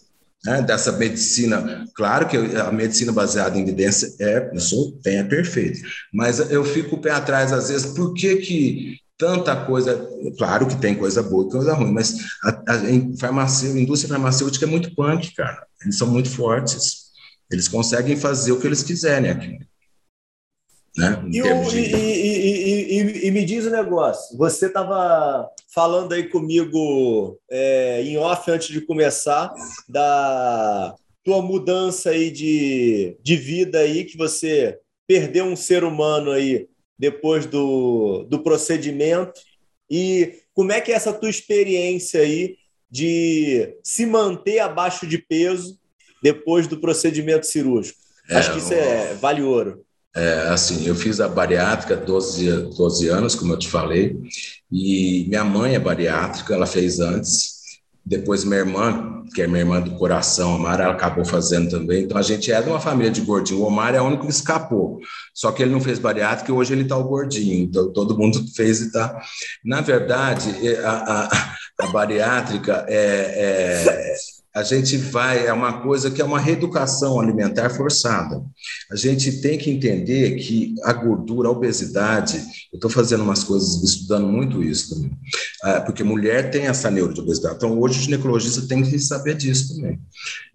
né, dessa medicina. Claro que a medicina baseada em evidência é, eu sou, é perfeita, mas eu fico o pé atrás às vezes, por que que tanta coisa, claro que tem coisa boa e coisa ruim, mas a, a, a indústria farmacêutica é muito punk, cara. Eles são muito fortes. Eles conseguem fazer o que eles quiserem aqui. Né? E, o, de... e, e, e, me diz o um negócio. Você estava falando aí comigo é, em off antes de começar da tua mudança aí de, de vida aí que você perdeu um ser humano aí depois do, do procedimento e como é que é essa tua experiência aí de se manter abaixo de peso depois do procedimento cirúrgico? É, Acho que isso é vale ouro. É, assim, eu fiz a bariátrica 12, 12 anos, como eu te falei, e minha mãe é bariátrica, ela fez antes, depois minha irmã, que é minha irmã do coração, a Mara, ela acabou fazendo também. Então a gente é de uma família de gordinho. O Omar é o único que escapou. Só que ele não fez bariátrica e hoje ele está o gordinho. Então todo mundo fez e está. Na verdade, a, a, a bariátrica é, é a gente vai, é uma coisa que é uma reeducação alimentar forçada. A gente tem que entender que a gordura, a obesidade, eu estou fazendo umas coisas, estudando muito isso também, porque mulher tem essa neuro de obesidade. Então, hoje o ginecologista tem que saber disso também.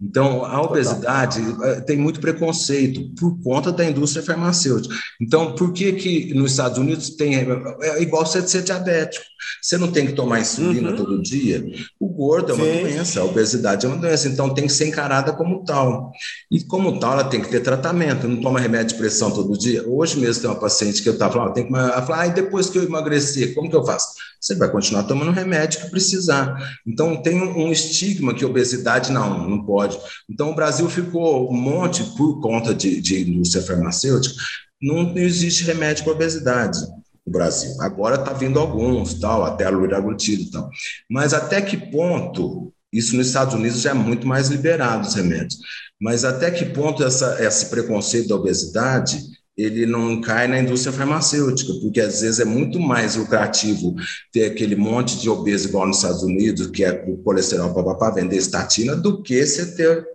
Então, a obesidade eh, tem muito preconceito por conta da indústria farmacêutica. Então, por que que nos Estados Unidos tem, é igual você ser diabético. Você não tem que tomar insulina uhum. todo dia. O gordo é uma Sim. doença, a obesidade é uma doença, então tem que ser encarada como tal. E como tal, ela tem que ter tratamento, não toma remédio de pressão todo dia. Hoje mesmo tem uma paciente que eu estava falando, tem que ela fala, ah, e depois que eu emagrecer, como que eu faço? Você vai continuar tomando remédio que precisar. Então tem um estigma que obesidade não, não pode. Então o Brasil ficou um monte por conta de, de indústria farmacêutica, não existe remédio para obesidade no Brasil. Agora está vindo alguns, tal, até a luraglutida e tal. Mas até que ponto isso nos Estados Unidos já é muito mais liberado os remédios. Mas até que ponto essa, esse preconceito da obesidade ele não cai na indústria farmacêutica, porque às vezes é muito mais lucrativo ter aquele monte de obeso igual nos Estados Unidos, que é o colesterol para vender estatina, do que você ter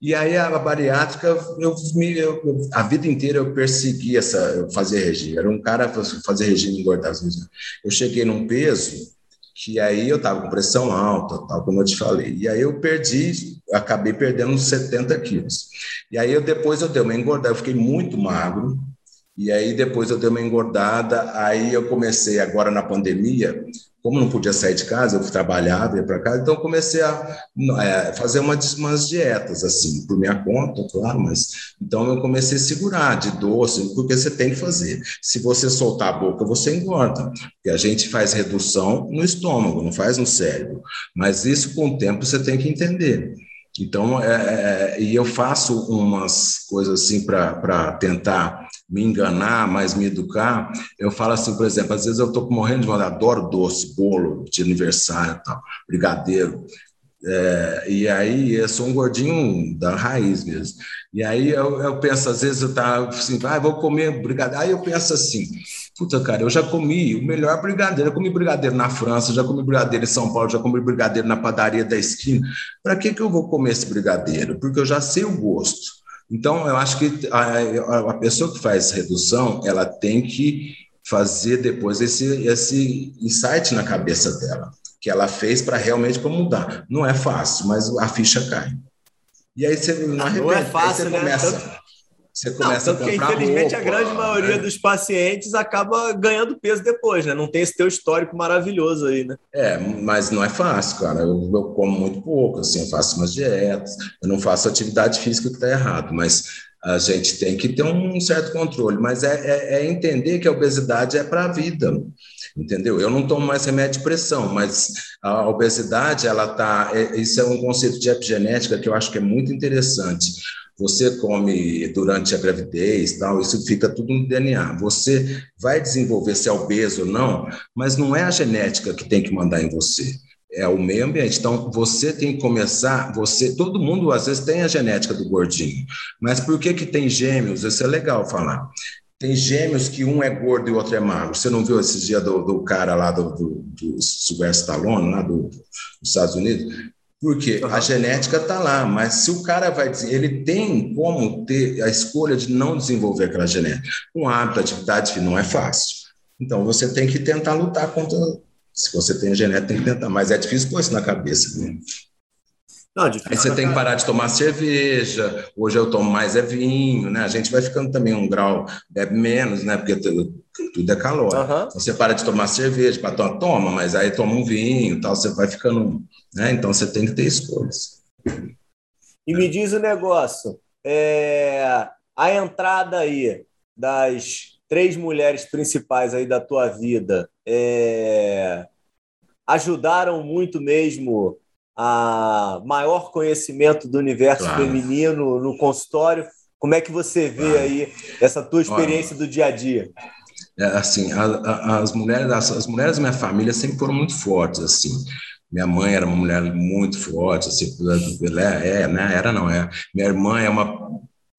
e aí a bariátrica, eu, eu, a vida inteira eu persegui essa, fazer regime. Era um cara fazer regime engordar. Eu cheguei num peso que aí eu estava com pressão alta, tal, como eu te falei. E aí eu perdi, acabei perdendo uns 70 quilos. E aí eu depois eu dei uma engordada, eu fiquei muito magro. E aí depois eu dei uma engordada, aí eu comecei agora na pandemia, como não podia sair de casa, eu trabalhava, ia para casa, então comecei a é, fazer umas, umas, dietas, assim, por minha conta, claro, mas então eu comecei a segurar de doce, porque você tem que fazer. Se você soltar a boca, você engorda, porque a gente faz redução no estômago, não faz no cérebro, mas isso com o tempo você tem que entender. Então, é, é, e eu faço umas coisas assim para tentar me enganar, mas me educar. Eu falo assim, por exemplo, às vezes eu estou morrendo de vontade, adoro doce, bolo de aniversário, tal, brigadeiro. É, e aí eu sou um gordinho da raiz mesmo. E aí eu, eu penso, às vezes eu tá assim, ah, vou comer brigadeiro. Aí eu penso assim, puta, cara, eu já comi o melhor brigadeiro. Eu comi brigadeiro na França, já comi brigadeiro em São Paulo, já comi brigadeiro na padaria da esquina. Para que, que eu vou comer esse brigadeiro? Porque eu já sei o gosto. Então, eu acho que a, a pessoa que faz redução, ela tem que fazer depois esse, esse insight na cabeça dela, que ela fez para realmente mudar. Não é fácil, mas a ficha cai. E aí você não arrepende. Não é fácil, você né? começa, Tanto você começa não, a comprar infelizmente, roupa, a grande maioria né? dos pacientes acaba ganhando peso depois, né? Não tem esse teu histórico maravilhoso aí, né? É, mas não é fácil, cara. Eu, eu como muito pouco, assim, eu faço umas dietas, eu não faço atividade física que está errado, mas a gente tem que ter um certo controle, mas é, é, é entender que a obesidade é para a vida, entendeu? Eu não tomo mais remédio de pressão, mas a obesidade, ela tá, é, isso é um conceito de epigenética que eu acho que é muito interessante você come durante a gravidez, tal, isso fica tudo no DNA. Você vai desenvolver se é obeso ou não, mas não é a genética que tem que mandar em você. É o meio ambiente. Então, você tem que começar. Você, todo mundo às vezes tem a genética do gordinho, mas por que que tem gêmeos? Isso é legal falar. Tem gêmeos que um é gordo e o outro é magro. Você não viu esse dia do, do cara lá do, do, do Stallone, lá do, dos Estados Unidos? Porque a genética está lá, mas se o cara vai dizer, ele tem como ter a escolha de não desenvolver aquela genética. Um hábito, atividade não é fácil. Então você tem que tentar lutar contra. Se você tem genética, tem que tentar, mas é difícil pôr isso na cabeça. Né? Não, Aí você tem que parar de tomar cerveja. Hoje eu tomo mais é vinho, né? A gente vai ficando também um grau, bebe menos, né? Porque tudo, é calor. Uhum. Você para de tomar cerveja, para tomar, toma, mas aí toma um vinho, tal, você vai ficando né? Então você tem que ter escolhas. E me diz o negócio: é, a entrada aí das três mulheres principais aí da tua vida é, ajudaram muito mesmo a maior conhecimento do universo claro. feminino no consultório. Como é que você vê claro. aí essa tua experiência Olha, do dia a dia? É, assim, a, a, as mulheres, as, as mulheres da minha família sempre foram muito fortes, assim Minha mãe era uma mulher muito forte, assim, é, né? Era não, é. Minha irmã é uma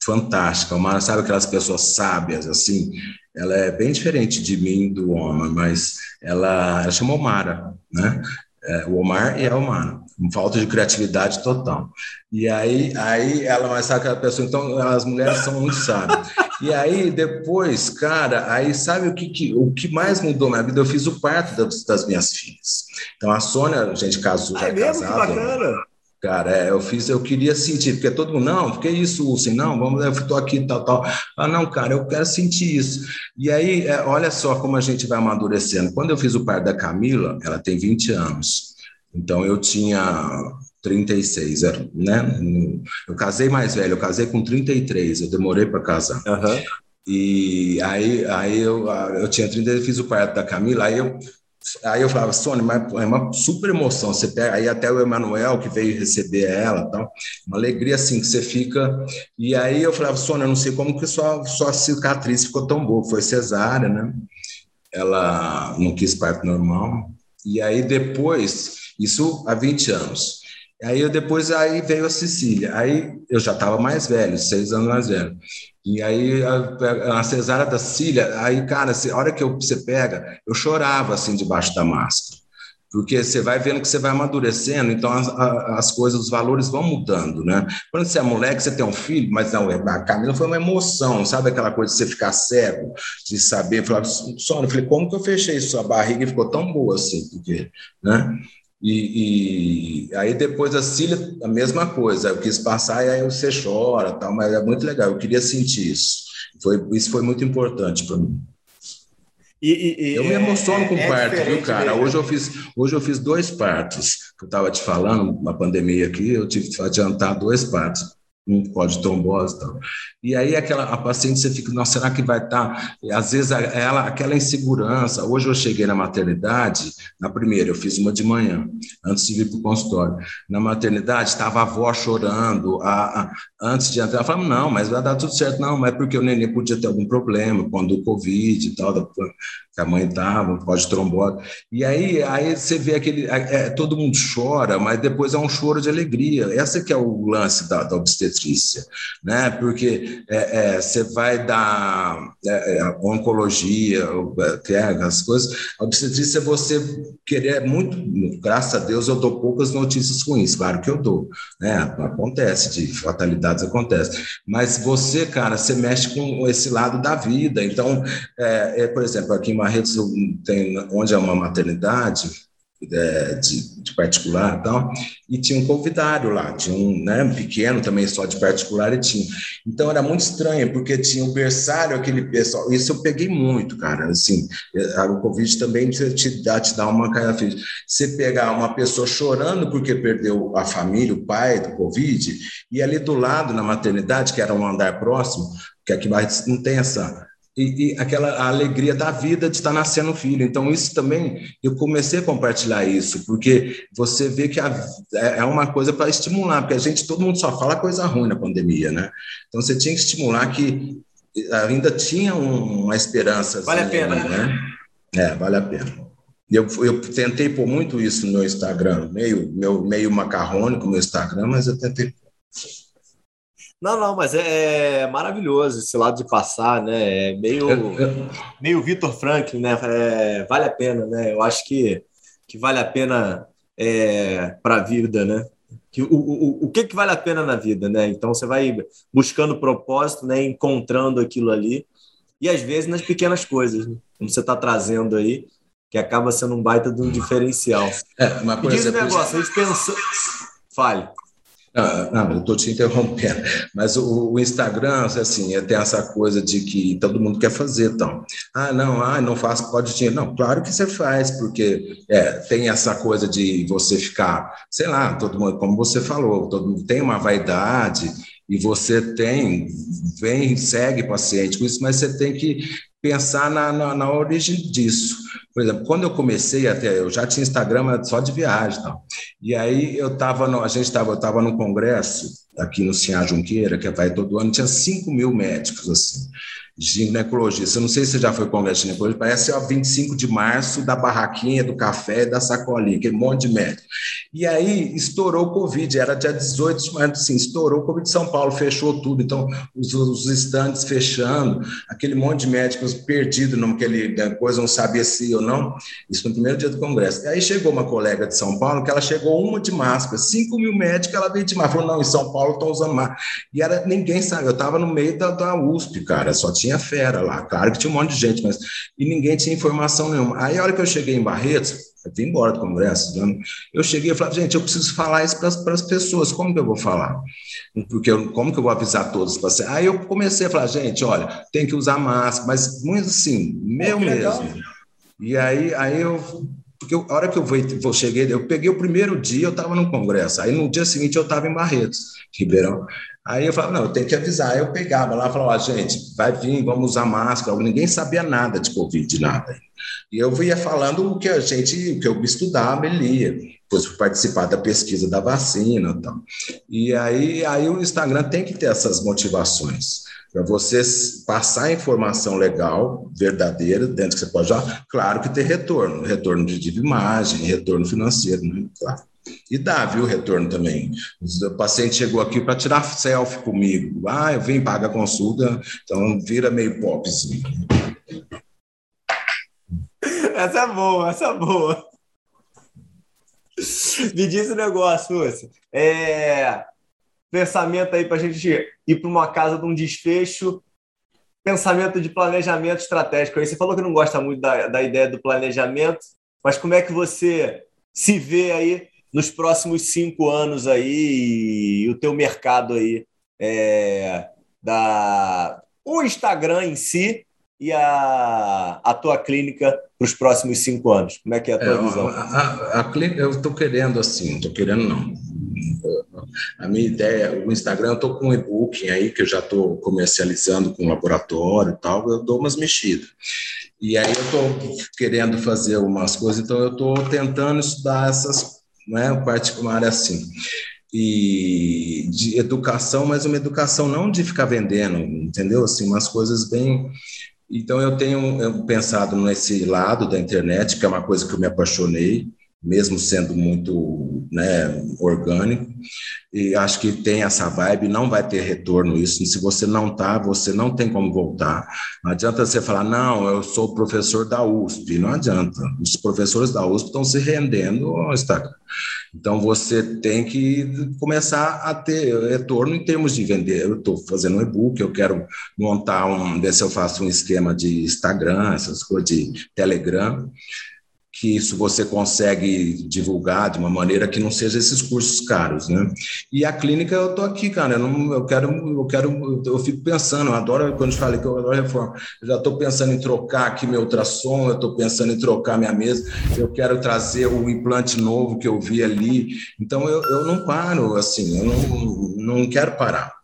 fantástica, uma, sabe aquelas pessoas sábias, assim, ela é bem diferente de mim, do homem, mas ela, ela chama Omara, né? É, o Omar e a Omara, falta de criatividade total. E aí, aí ela vai sabe aquela pessoa, então as mulheres são muito sábias. E aí depois, cara, aí sabe o que, que o que mais mudou na minha vida? Eu fiz o parto das, das minhas filhas. Então a Sônia, a gente casou, já é mesmo? Casado, que bacana. Cara, é, eu fiz, eu queria sentir, porque todo mundo, não, porque isso, assim, não, vamos, eu estou aqui, tal, tal. Ah, não, cara, eu quero sentir isso. E aí, é, olha só como a gente vai amadurecendo. Quando eu fiz o par da Camila, ela tem 20 anos. Então eu tinha 36, né? Eu casei mais velho, eu casei com 33, eu demorei para casar. Uhum. E aí, aí eu, eu tinha 30, fiz o parto da Camila, aí eu Aí eu falava, Sônia, mas é uma super emoção. Você pega, aí até o Emanuel que veio receber ela, tal, uma alegria assim que você fica. E aí eu falava, Sônia, eu não sei como que sua, sua cicatriz ficou tão boa. Foi cesárea, né? Ela não quis parto normal. E aí depois, isso há 20 anos. Aí eu depois aí veio a Cecília. Aí eu já estava mais velho, seis anos mais velho. E aí a, a cesárea da Cecília, aí cara, a hora que você pega, eu chorava assim debaixo da máscara. Porque você vai vendo que você vai amadurecendo, então as, as coisas, os valores vão mudando, né? Quando você é moleque, você tem um filho, mas não, a Camila foi uma emoção, sabe aquela coisa de você ficar cego, de saber, falar, Sônia, eu falei, como que eu fechei sua barriga e ficou tão boa assim? Porque, né? E, e, aí depois a Cília, a mesma coisa, eu quis passar e aí você chora, tal, mas é muito legal, eu queria sentir isso. Foi, isso foi muito importante para mim. E, e, eu me emociono é, com é parto, viu, cara? Hoje eu, fiz, hoje eu fiz dois partos, que eu estava te falando, na pandemia aqui, eu tive que adiantar dois partos um código trombose e tal. E aí aquela, a paciente, você fica, nossa, será que vai estar? Tá? Às vezes ela, aquela insegurança. Hoje eu cheguei na maternidade, na primeira, eu fiz uma de manhã, antes de vir para o consultório. Na maternidade, estava a avó chorando, a, a, antes de entrar, ela falava, não, mas vai dar tudo certo. Não, mas é porque o neném podia ter algum problema, quando o Covid e tal, que a mãe estava, pode trombose. E aí, aí você vê aquele. É, todo mundo chora, mas depois é um choro de alegria. Essa que é o lance da, da obstetrícia, né? Porque é, é, você vai dar é, é, oncologia, é, as coisas. A obstetrícia é você querer muito. Graças a Deus, eu dou poucas notícias ruins, claro que eu dou. Né? Acontece, de fatalidades acontece. Mas você, cara, você mexe com esse lado da vida. Então, é, por exemplo, aqui em Marretos tem, onde é uma maternidade é, de, de, particular e tal, e tinha um convidário lá, tinha um né, pequeno também só de particular e tinha. Então era muito estranho, porque tinha um berçário, aquele pessoal, isso eu peguei muito, cara, assim, é, o Covid também te, dá, te dá uma cara Você pegar uma pessoa chorando porque perdeu a família, o pai do Covid, e ali do lado, na maternidade, que era um andar próximo, que aqui não tem essa e, e, aquela alegria da vida de estar nascendo um filho. Então, isso também, eu comecei a compartilhar isso, porque você vê que a, é, é uma coisa para estimular, porque a gente, todo mundo só fala coisa ruim na pandemia, né? Então, você tinha que estimular que ainda tinha uma esperança. Vale a pena, né? É, vale a pena. Eu, eu tentei pôr muito isso no meu Instagram, meio, meu, meio macarrônico meu Instagram, mas eu tentei não, não, mas é, é maravilhoso esse lado de passar, né? É meio, meio Vitor Franklin, né? É, vale a pena, né? Eu acho que, que vale a pena é, para a vida, né? Que, o, o, o que, que vale a pena na vida, né? Então você vai buscando propósito, né? Encontrando aquilo ali. E às vezes nas pequenas coisas, né? como você está trazendo aí, que acaba sendo um baita de um diferencial. É, mas, por e diz um negócio, a gente pensa. Fale. Não, não eu estou te interrompendo, mas o, o, Instagram, assim, tem essa coisa de que todo mundo quer fazer, então. Ah, não, ah, não faço, pode dinheiro. Não, claro que você faz, porque é, tem essa coisa de você ficar, sei lá, todo mundo, como você falou, todo mundo tem uma vaidade e você tem, vem, segue paciente com isso, mas você tem que pensar na, na, na, origem disso. Por exemplo, quando eu comecei até, eu já tinha Instagram só de viagem. E aí eu estava, a gente estava, eu estava no congresso aqui no Sinhá Junqueira, que vai todo ano, tinha 5 mil médicos assim. Ginecologista. Eu não sei se você já foi congresso de ginecologia, parece o 25 de março da barraquinha, do café, da sacolinha, aquele monte de médico. E aí estourou o Covid, era dia 18 de março, assim, estourou o Covid de São Paulo, fechou tudo, então os, os estantes fechando, aquele monte de médicos perdidos naquele coisa, não sabia se ou não, isso no primeiro dia do congresso. E aí chegou uma colega de São Paulo, que ela chegou uma de máscara, 5 mil médicos, ela veio de máscara, falou, não, em São Paulo estão usando máscara. E era, ninguém sabe, eu estava no meio da, da USP, cara, só tinha tinha fera lá, claro que tinha um monte de gente, mas e ninguém tinha informação nenhuma. Aí a hora que eu cheguei em Barretos, eu vim embora do congresso, eu cheguei e falei, gente, eu preciso falar isso para as pessoas, como que eu vou falar? Porque eu, como que eu vou avisar todos? Aí eu comecei a falar, gente, olha, tem que usar máscara, mas muito assim, meu mesmo. E aí, aí eu porque a hora que eu, vou, cheguei, eu peguei o primeiro dia, eu estava no congresso, aí no dia seguinte eu estava em Barretos, Ribeirão. Aí eu falava, não, eu tenho que avisar. Aí eu pegava lá e falava, gente, vai vir, vamos usar máscara. Ninguém sabia nada de Covid, nada. E eu ia falando o que a gente, o que eu estudava e lia, depois participar da pesquisa da vacina e tal. E aí, aí o Instagram tem que ter essas motivações para você passar informação legal, verdadeira, dentro que você pode já, claro que ter retorno, retorno de, de imagem, retorno financeiro, né? claro. E dá, viu, retorno também. O paciente chegou aqui para tirar selfie comigo. Ah, eu vim pagar consulta, então vira meio popzinho. Essa é boa, essa é boa. Me diz o um negócio, Lúcio. É... Pensamento aí para a gente ir para uma casa de um desfecho. Pensamento de planejamento estratégico. Aí você falou que não gosta muito da, da ideia do planejamento, mas como é que você se vê aí nos próximos cinco anos aí e o teu mercado aí é, da o Instagram em si e a, a tua clínica para os próximos cinco anos? Como é que é a tua é, visão? A, a, a clínica, eu estou querendo assim, estou querendo não. A minha ideia, o Instagram, eu estou com um e-book aí que eu já estou comercializando com laboratório e tal, eu dou umas mexidas. E aí eu estou querendo fazer umas coisas, então eu estou tentando estudar essas não é particular assim. E de educação, mas uma educação não de ficar vendendo, entendeu? Assim, umas coisas bem. Então, eu tenho pensado nesse lado da internet, que é uma coisa que eu me apaixonei, mesmo sendo muito né, orgânico, e acho que tem essa vibe, não vai ter retorno isso, se você não tá, você não tem como voltar. Não adianta você falar, não, eu sou professor da USP, não adianta. Os professores da USP estão se rendendo ao Instagram. Então, você tem que começar a ter retorno em termos de vender. Eu estou fazendo um e-book, eu quero montar um, ver se eu faço um esquema de Instagram, essas coisas de Telegram, que isso você consegue divulgar de uma maneira que não seja esses cursos caros, né? E a clínica eu tô aqui, cara, eu, não, eu quero, eu quero, eu fico pensando, eu adoro quando eu falei que eu adoro reforma, eu já estou pensando em trocar aqui meu ultrassom, eu estou pensando em trocar minha mesa, eu quero trazer o implante novo que eu vi ali, então eu, eu não paro, assim, eu não, não quero parar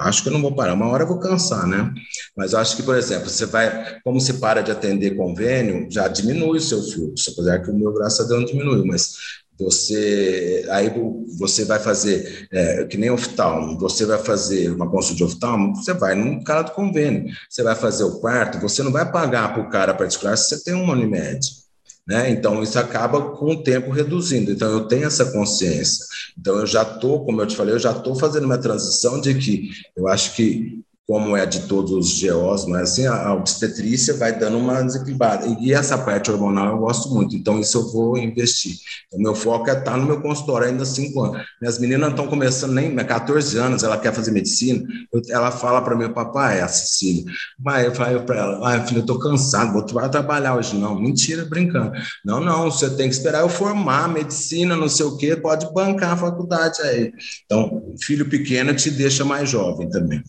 acho que eu não vou parar. Uma hora eu vou cansar, né? Mas acho que, por exemplo, você vai, como você para de atender convênio, já diminui o seu fluxo, apesar que o meu, graças a Deus, não diminuiu, mas você aí você vai fazer é, que nem oftalmo, você vai fazer uma consulta de oftalmo, você vai num cara do convênio, você vai fazer o quarto, você não vai pagar para o cara particular se você tem uma Unimed. Né? Então, isso acaba com o tempo reduzindo. Então, eu tenho essa consciência. Então, eu já estou, como eu te falei, eu já estou fazendo uma transição de que eu acho que como é de todos os GOs, mas assim, a obstetrícia vai dando uma desequilibrada. E essa parte hormonal eu gosto muito, então isso eu vou investir. O meu foco é estar tá no meu consultório ainda cinco anos. Minhas meninas estão começando nem 14 anos, ela quer fazer medicina, eu, ela fala para meu papai, é a Cecília, mas eu falei para ela, ah, filho, eu estou cansado, vou trabalhar hoje. Não, mentira, brincando. Não, não, você tem que esperar eu formar medicina, não sei o quê, pode bancar a faculdade aí. Então, filho pequeno te deixa mais jovem também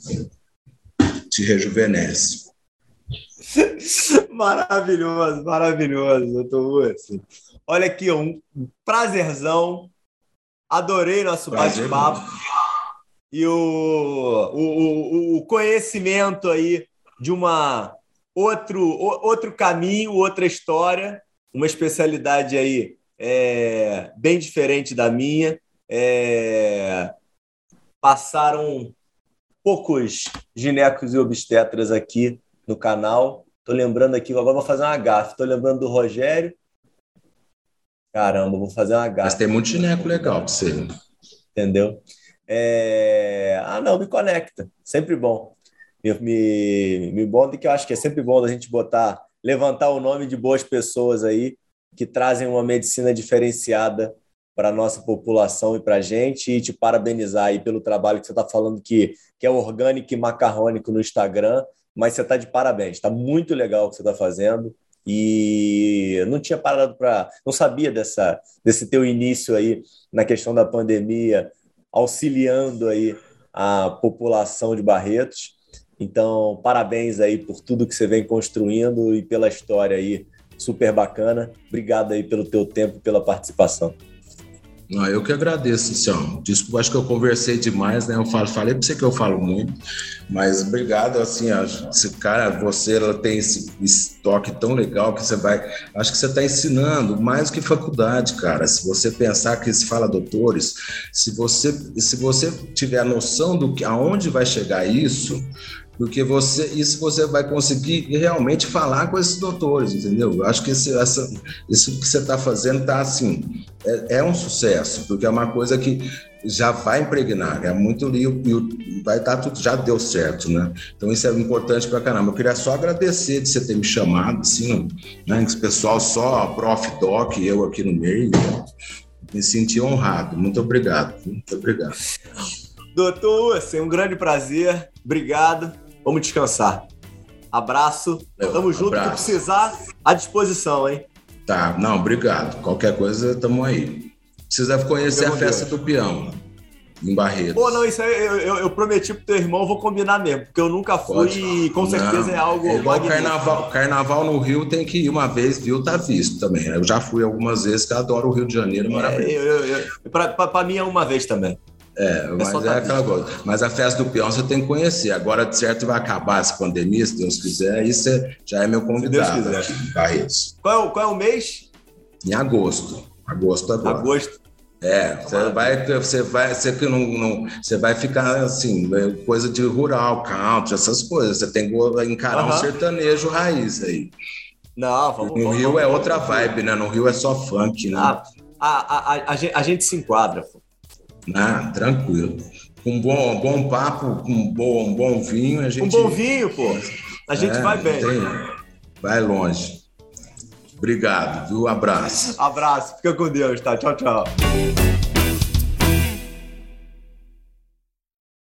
te rejuvenesce. maravilhoso, maravilhoso, doutor Lúcio. Olha aqui, um prazerzão. Adorei nosso bate-papo. E o, o, o conhecimento aí de uma outro, outro caminho, outra história, uma especialidade aí é, bem diferente da minha. É, passaram poucos ginecos e obstetras aqui no canal. Tô lembrando aqui, agora vou fazer uma gafe. Tô lembrando do Rogério. Caramba, vou fazer uma gafe. Mas tem muito gineco legal pra você. Entendeu? É... Ah, não, me conecta. Sempre bom. Me, me, me bom que eu acho que é sempre bom a gente botar, levantar o nome de boas pessoas aí que trazem uma medicina diferenciada para a nossa população e para a gente e te parabenizar aí pelo trabalho que você está falando que, que é orgânico e macarrônico no Instagram, mas você está de parabéns, está muito legal o que você está fazendo e não tinha parado para, não sabia dessa desse teu início aí na questão da pandemia, auxiliando aí a população de Barretos. Então, parabéns aí por tudo que você vem construindo e pela história aí super bacana. Obrigado aí pelo teu tempo, pela participação. Não, eu que agradeço, Luciano. Desculpa, acho que eu conversei demais, né? Eu falo, falei para você que eu falo muito, mas obrigado, assim, esse cara, você ela tem esse estoque tão legal que você vai. Acho que você está ensinando mais que faculdade, cara. Se você pensar que se fala doutores, se você, se você tiver a noção do que aonde vai chegar isso, porque você, isso você vai conseguir realmente falar com esses doutores, entendeu? Eu acho que esse, essa, isso que você está fazendo está assim, é, é, um sucesso, porque é uma coisa que já vai impregnar, é muito e vai estar tá tudo, já deu certo, né? Então isso é importante para caramba. Eu queria só agradecer de você ter me chamado, assim, né? Esse pessoal só, Prof. Doc, eu aqui no meio, né? me senti honrado. Muito obrigado, muito obrigado. Doutor, assim, um grande prazer. Obrigado. Vamos descansar. Abraço. Meu, tamo junto. Abraço. Que precisar, à disposição, hein? Tá, não, obrigado. Qualquer coisa, tamo aí. Precisa conhecer a festa Deus. do peão em Barretos. Pô, não, isso aí eu, eu, eu, prometi pro teu irmão, vou combinar mesmo, porque eu nunca fui e com certeza não, é algo. É igual carnaval, carnaval no Rio tem que ir uma vez, viu? Tá visto também. Eu já fui algumas vezes, que eu adoro o Rio de Janeiro, maravilhoso. É, pra, pra, pra mim é uma vez também. É, mas é tá aquela coisa. Mas a festa do peão você tem que conhecer. Agora, de certo, vai acabar essa pandemia, se Deus quiser, aí você já é meu convidado. Se Deus quiser. Barretos. Qual, é, qual é o mês? Em agosto. Agosto agora. Agosto. É, você vai, você vai, você que não, não, você vai ficar assim, é coisa de rural, country, essas coisas. Você tem que encarar uhum. um sertanejo raiz aí. Não, vamos. No vamos, Rio vamos, é outra vibe, né? No Rio é só funk, né? Ah, a, a, a, a, gente, a gente se enquadra, pô. Ah, tranquilo. Com um bom, bom papo, com um bom, um bom vinho, a gente. Um bom vinho, pô. A gente é, vai bem. Tem... Vai longe. Obrigado, viu? Abraço. Abraço. Fica com Deus, tá? Tchau, tchau.